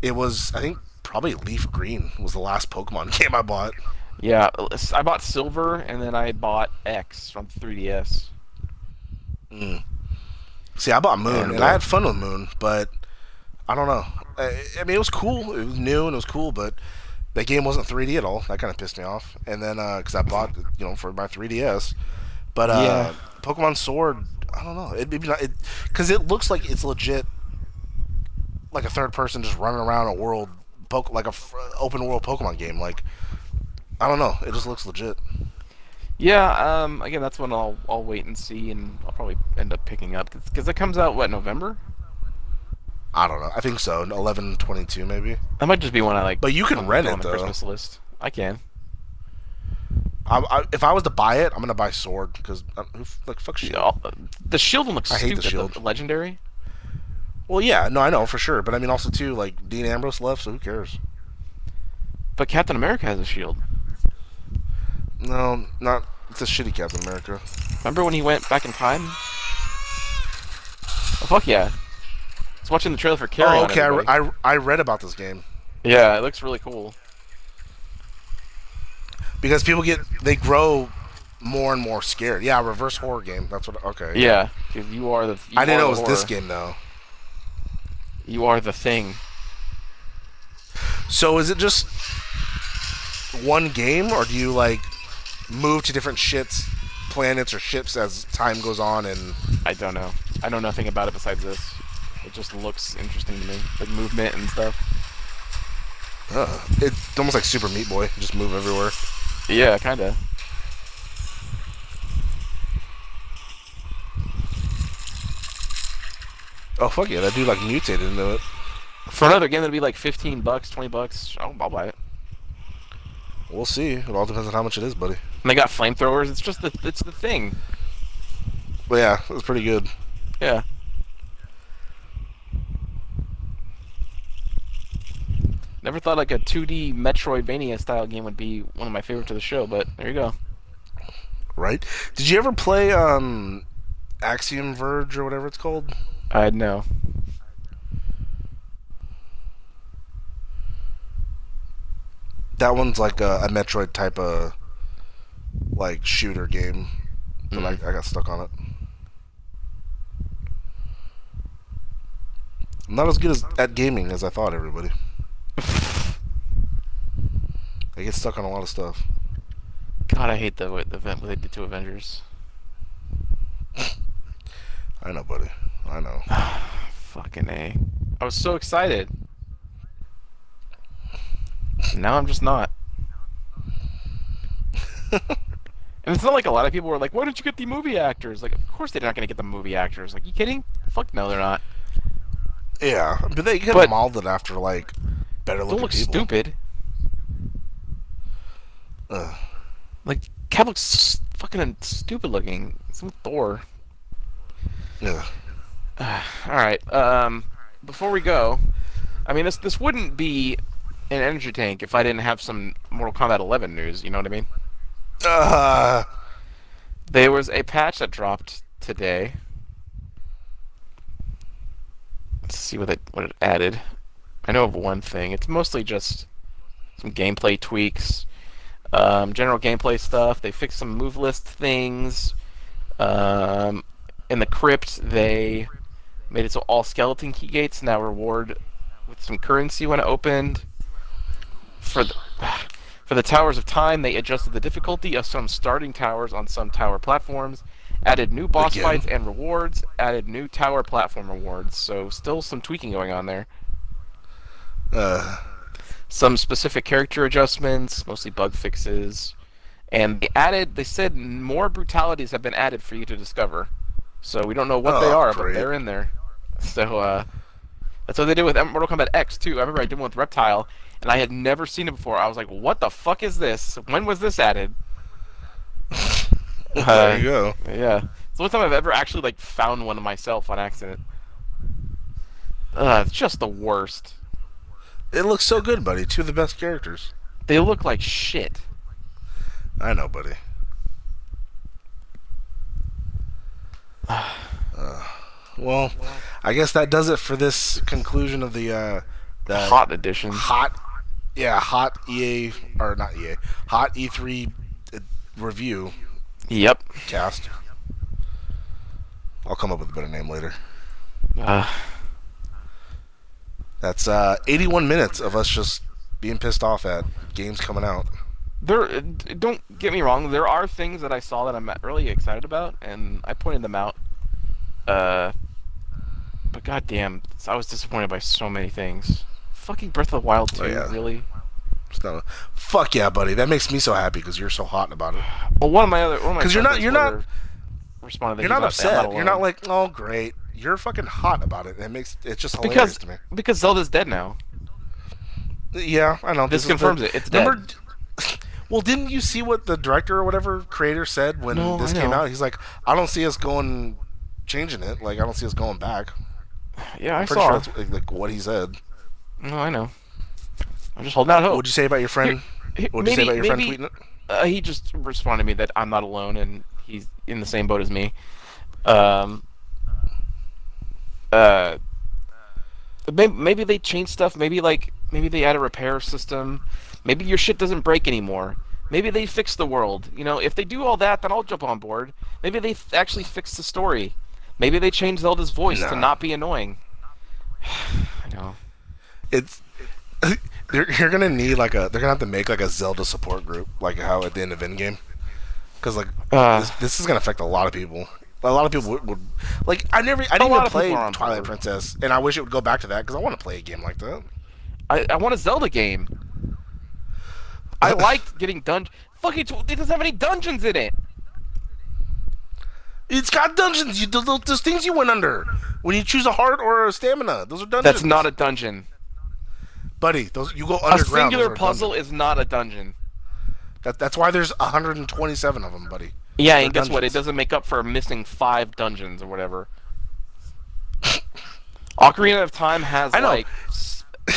it was I think probably Leaf Green was the last Pokemon game I bought. Yeah, I bought Silver and then I bought X from 3DS. See, I bought Moon, And, and, uh, I had fun with Moon, but I don't know. I, I mean, it was cool. It was new and it was cool, but that game wasn't 3D at all. That kind of pissed me off. And then because I bought, you know, for my 3DS, but uh, Yeah. Pokemon Sword, I don't know. It maybe not because it, looks like it's legit, like a third person just running around a world, like a open world Pokemon game. Like I don't know. It just looks legit. Yeah, um, again, that's when I'll I'll wait and see, and I'll probably end up picking up because it comes out what November. I don't know. I think so. Eleven twenty-two, maybe. That might just be one I like. But you can rent on it, the though. Christmas list. I can. I, I, if I was to buy it, I'm gonna buy Sword because like fuck shit. Yeah, The shield one looks I hate the shield. The legendary. Well, yeah, no, I know for sure, but I mean also too like Dean Ambrose left, so who cares? But Captain America has a shield. No, not it's a shitty Captain America. Remember when he went back in time? Oh fuck yeah! I was watching the trailer for Carry oh, okay, I, re- I, I read about this game Yeah, it looks really cool. because people get they grow more and more scared. Yeah, reverse horror game. That's what. Okay. Yeah, because you are the. you I didn't know it was this game though. You are the thing. So is it just one game, or do you like move to different shits, planets, or ships as time goes on? And I don't know. I know nothing about it besides this. It just looks interesting to me, like movement and stuff. uh, it's almost like Super Meat Boy. Just move everywhere. Yeah, kind of. Oh fuck yeah, that dude like mutated into it. For another game that'd be like 15 bucks, 20 bucks. I'll, I'll buy it. We'll see. It all depends on how much it is, buddy. And they got flamethrowers. It's just the it's the thing. But yeah, it was pretty good. Yeah. Never thought like a 2D Metroidvania style game would be one of my favorites of the show, but there you go. Right? Did you ever play um Axiom Verge or whatever it's called? I know. That one's like a, a Metroid type of like shooter game. But Mm. I, I got stuck on it. I'm not as good as at gaming as I thought, everybody. I get stuck on a lot of stuff. God, I hate the what the event what they did to Avengers. I know, buddy. I know. Fucking a. I was so excited. Now I'm just not. and it's not like a lot of people were like, "Why didn't you get the movie actors?" Like, of course they're not gonna get the movie actors. Like, you kidding? Fuck no, they're not. Yeah, but they could But- molded after like better Don't looking look people. stupid. Ugh. Like, Cap looks fucking stupid looking. Some Thor. Yeah. All right. Um, before we go, I mean this this wouldn't be an energy tank if I didn't have some Mortal Kombat 11 news. You know what I mean? Uh, There was a patch that dropped today. Let's see what it what it added. I know of one thing. It's mostly just some gameplay tweaks, um, general gameplay stuff. They fixed some move list things. Um, in the crypt, they made it so all skeleton key gates now reward with some currency when opened. For the, for the towers of time, they adjusted the difficulty of some starting towers on some tower platforms, added new boss Again? fights and rewards, added new tower platform rewards. So still some tweaking going on there. uh, Some specific character adjustments, mostly bug fixes, and they added. They said more brutalities have been added for you to discover. So we don't know what they Oh, are, great. but they're in there. So uh, that's what they did with Mortal Kombat X too. I remember I did one with Reptile, and I had never seen it before. I was like, "What the fuck is this? When was this added?" there you go. Yeah, it's the only time I've ever actually like found one myself on accident. Uh, it's just the worst. It looks so good, buddy. Two of the best characters. They look like shit. I know, buddy. Uh, well, I guess that does it for this conclusion of the uh, the Hot edition. hot, yeah, hot EA or not EA, hot E3 uh, review Yep. cast. I'll come up with a better name later. Uh, That's uh, 81 minutes of us just being pissed off at games coming out. there, don't get me wrong. There are things that I saw that I'm really excited about, and I pointed them out. Uh, but goddamn, I was disappointed by so many things. Fucking Breath of the Wild 2, Oh, yeah. really? It's not- fuck yeah, buddy. That makes me so happy because you're so hot about it. Well, one of my other, of you're not- you're not- responded that You're not upset. You're not like, oh great. You're fucking hot about it. It makes it's just hilarious because to me. because Zelda's dead now. Yeah, I know. This is the- confirms it. It's remember, dead. Well, didn't you see what the director or whatever creator said when No, this came out? He's like, I don't see us going, changing it. Like, I don't see us going back. Yeah, I I'm pretty saw. sure that's like what he said. No, I know. I'm just holding out hope. What'd you say about your friend? What'd you say about your friend tweeting it? Uh, he just responded to me that I'm not alone and he's in the same boat as me. Um, uh, maybe, maybe they changed stuff. Maybe like maybe they add a repair system. Maybe your shit doesn't break anymore. Maybe they fix the world. You know, if they do all that, then I'll jump on board. Maybe they f- actually fix the story. Maybe they change Zelda's voice to not be annoying. I know. It's you're, you're gonna need like a. They're gonna have to make like a Zelda support group, like how at the end of Endgame, because like Uh. this, this is gonna affect a lot of people. A lot of people would, would like. I never. I didn't even play Twilight board. Princess, and I wish it would go back to that because I want to play a game like that. I, I want a Zelda game. I liked getting dungeon. Fucking, tw- it doesn't have any dungeons in it. It's got dungeons. You, those, those things you went under when you choose a heart or a stamina. Those are dungeons. That's not a dungeon. Buddy. Those you go underground. A singular puzzle dungeons. is not a dungeon. That, that's why there's 127 of them, buddy. Yeah, They're and guess what? It doesn't make up for missing five dungeons or whatever. Ocarina of Time has like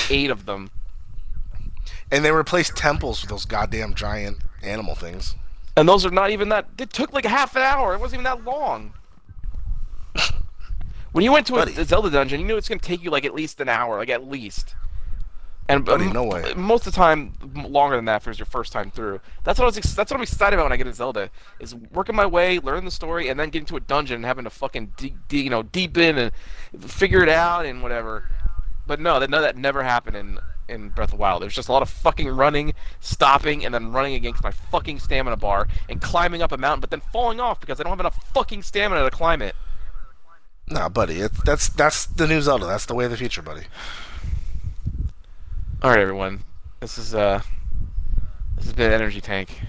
eight of them, And they replaced temples with those goddamn giant animal things. and those are not even that. It took like a half an hour. It wasn't even that long. When you went to a, a Zelda dungeon, you knew it's going to take you like at least an hour, like at least. And Buddy, um, no way. Most of the time, longer than that if it was your first time through. That's what I was. Ex- that's what I'm excited about when I get a Zelda. Is working my way, learning the story, and then getting to a dungeon and having to fucking de- de- you know deep in and figure it out and whatever. But no, that no, that never happened in in Breath of the Wild. There's just a lot of fucking running, stopping, and then running against my fucking stamina bar and climbing up a mountain, but then falling off because I don't have enough fucking stamina to climb it. Nah, buddy. It's, that's that's the new Zelda. That's the way of the future, buddy. All right, everyone. This is uh, this has been Energy Tank.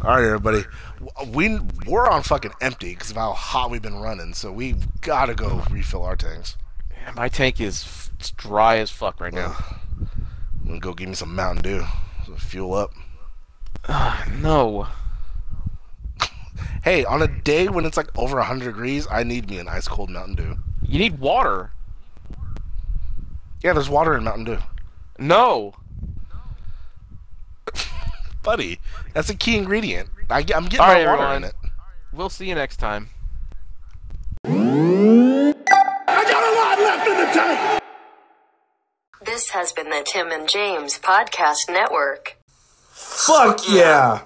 All right, everybody. We we're on fucking empty because of how hot we've been running. So we've gotta go refill our tanks. Yeah, my tank is f- dry as fuck right now. I'm gonna go get me some Mountain Dew. so Fuel up. Uh, no. Hey, on a day when it's like over 100 degrees, I need me an ice cold Mountain Dew. You need water. Yeah, there's water in Mountain Dew. No. Buddy, that's a key ingredient. I, am getting All my right, water everyone. in it. We'll see you next time. I got a lot left in the tank. This has been the Tim and James Podcast Network. Fuck yeah!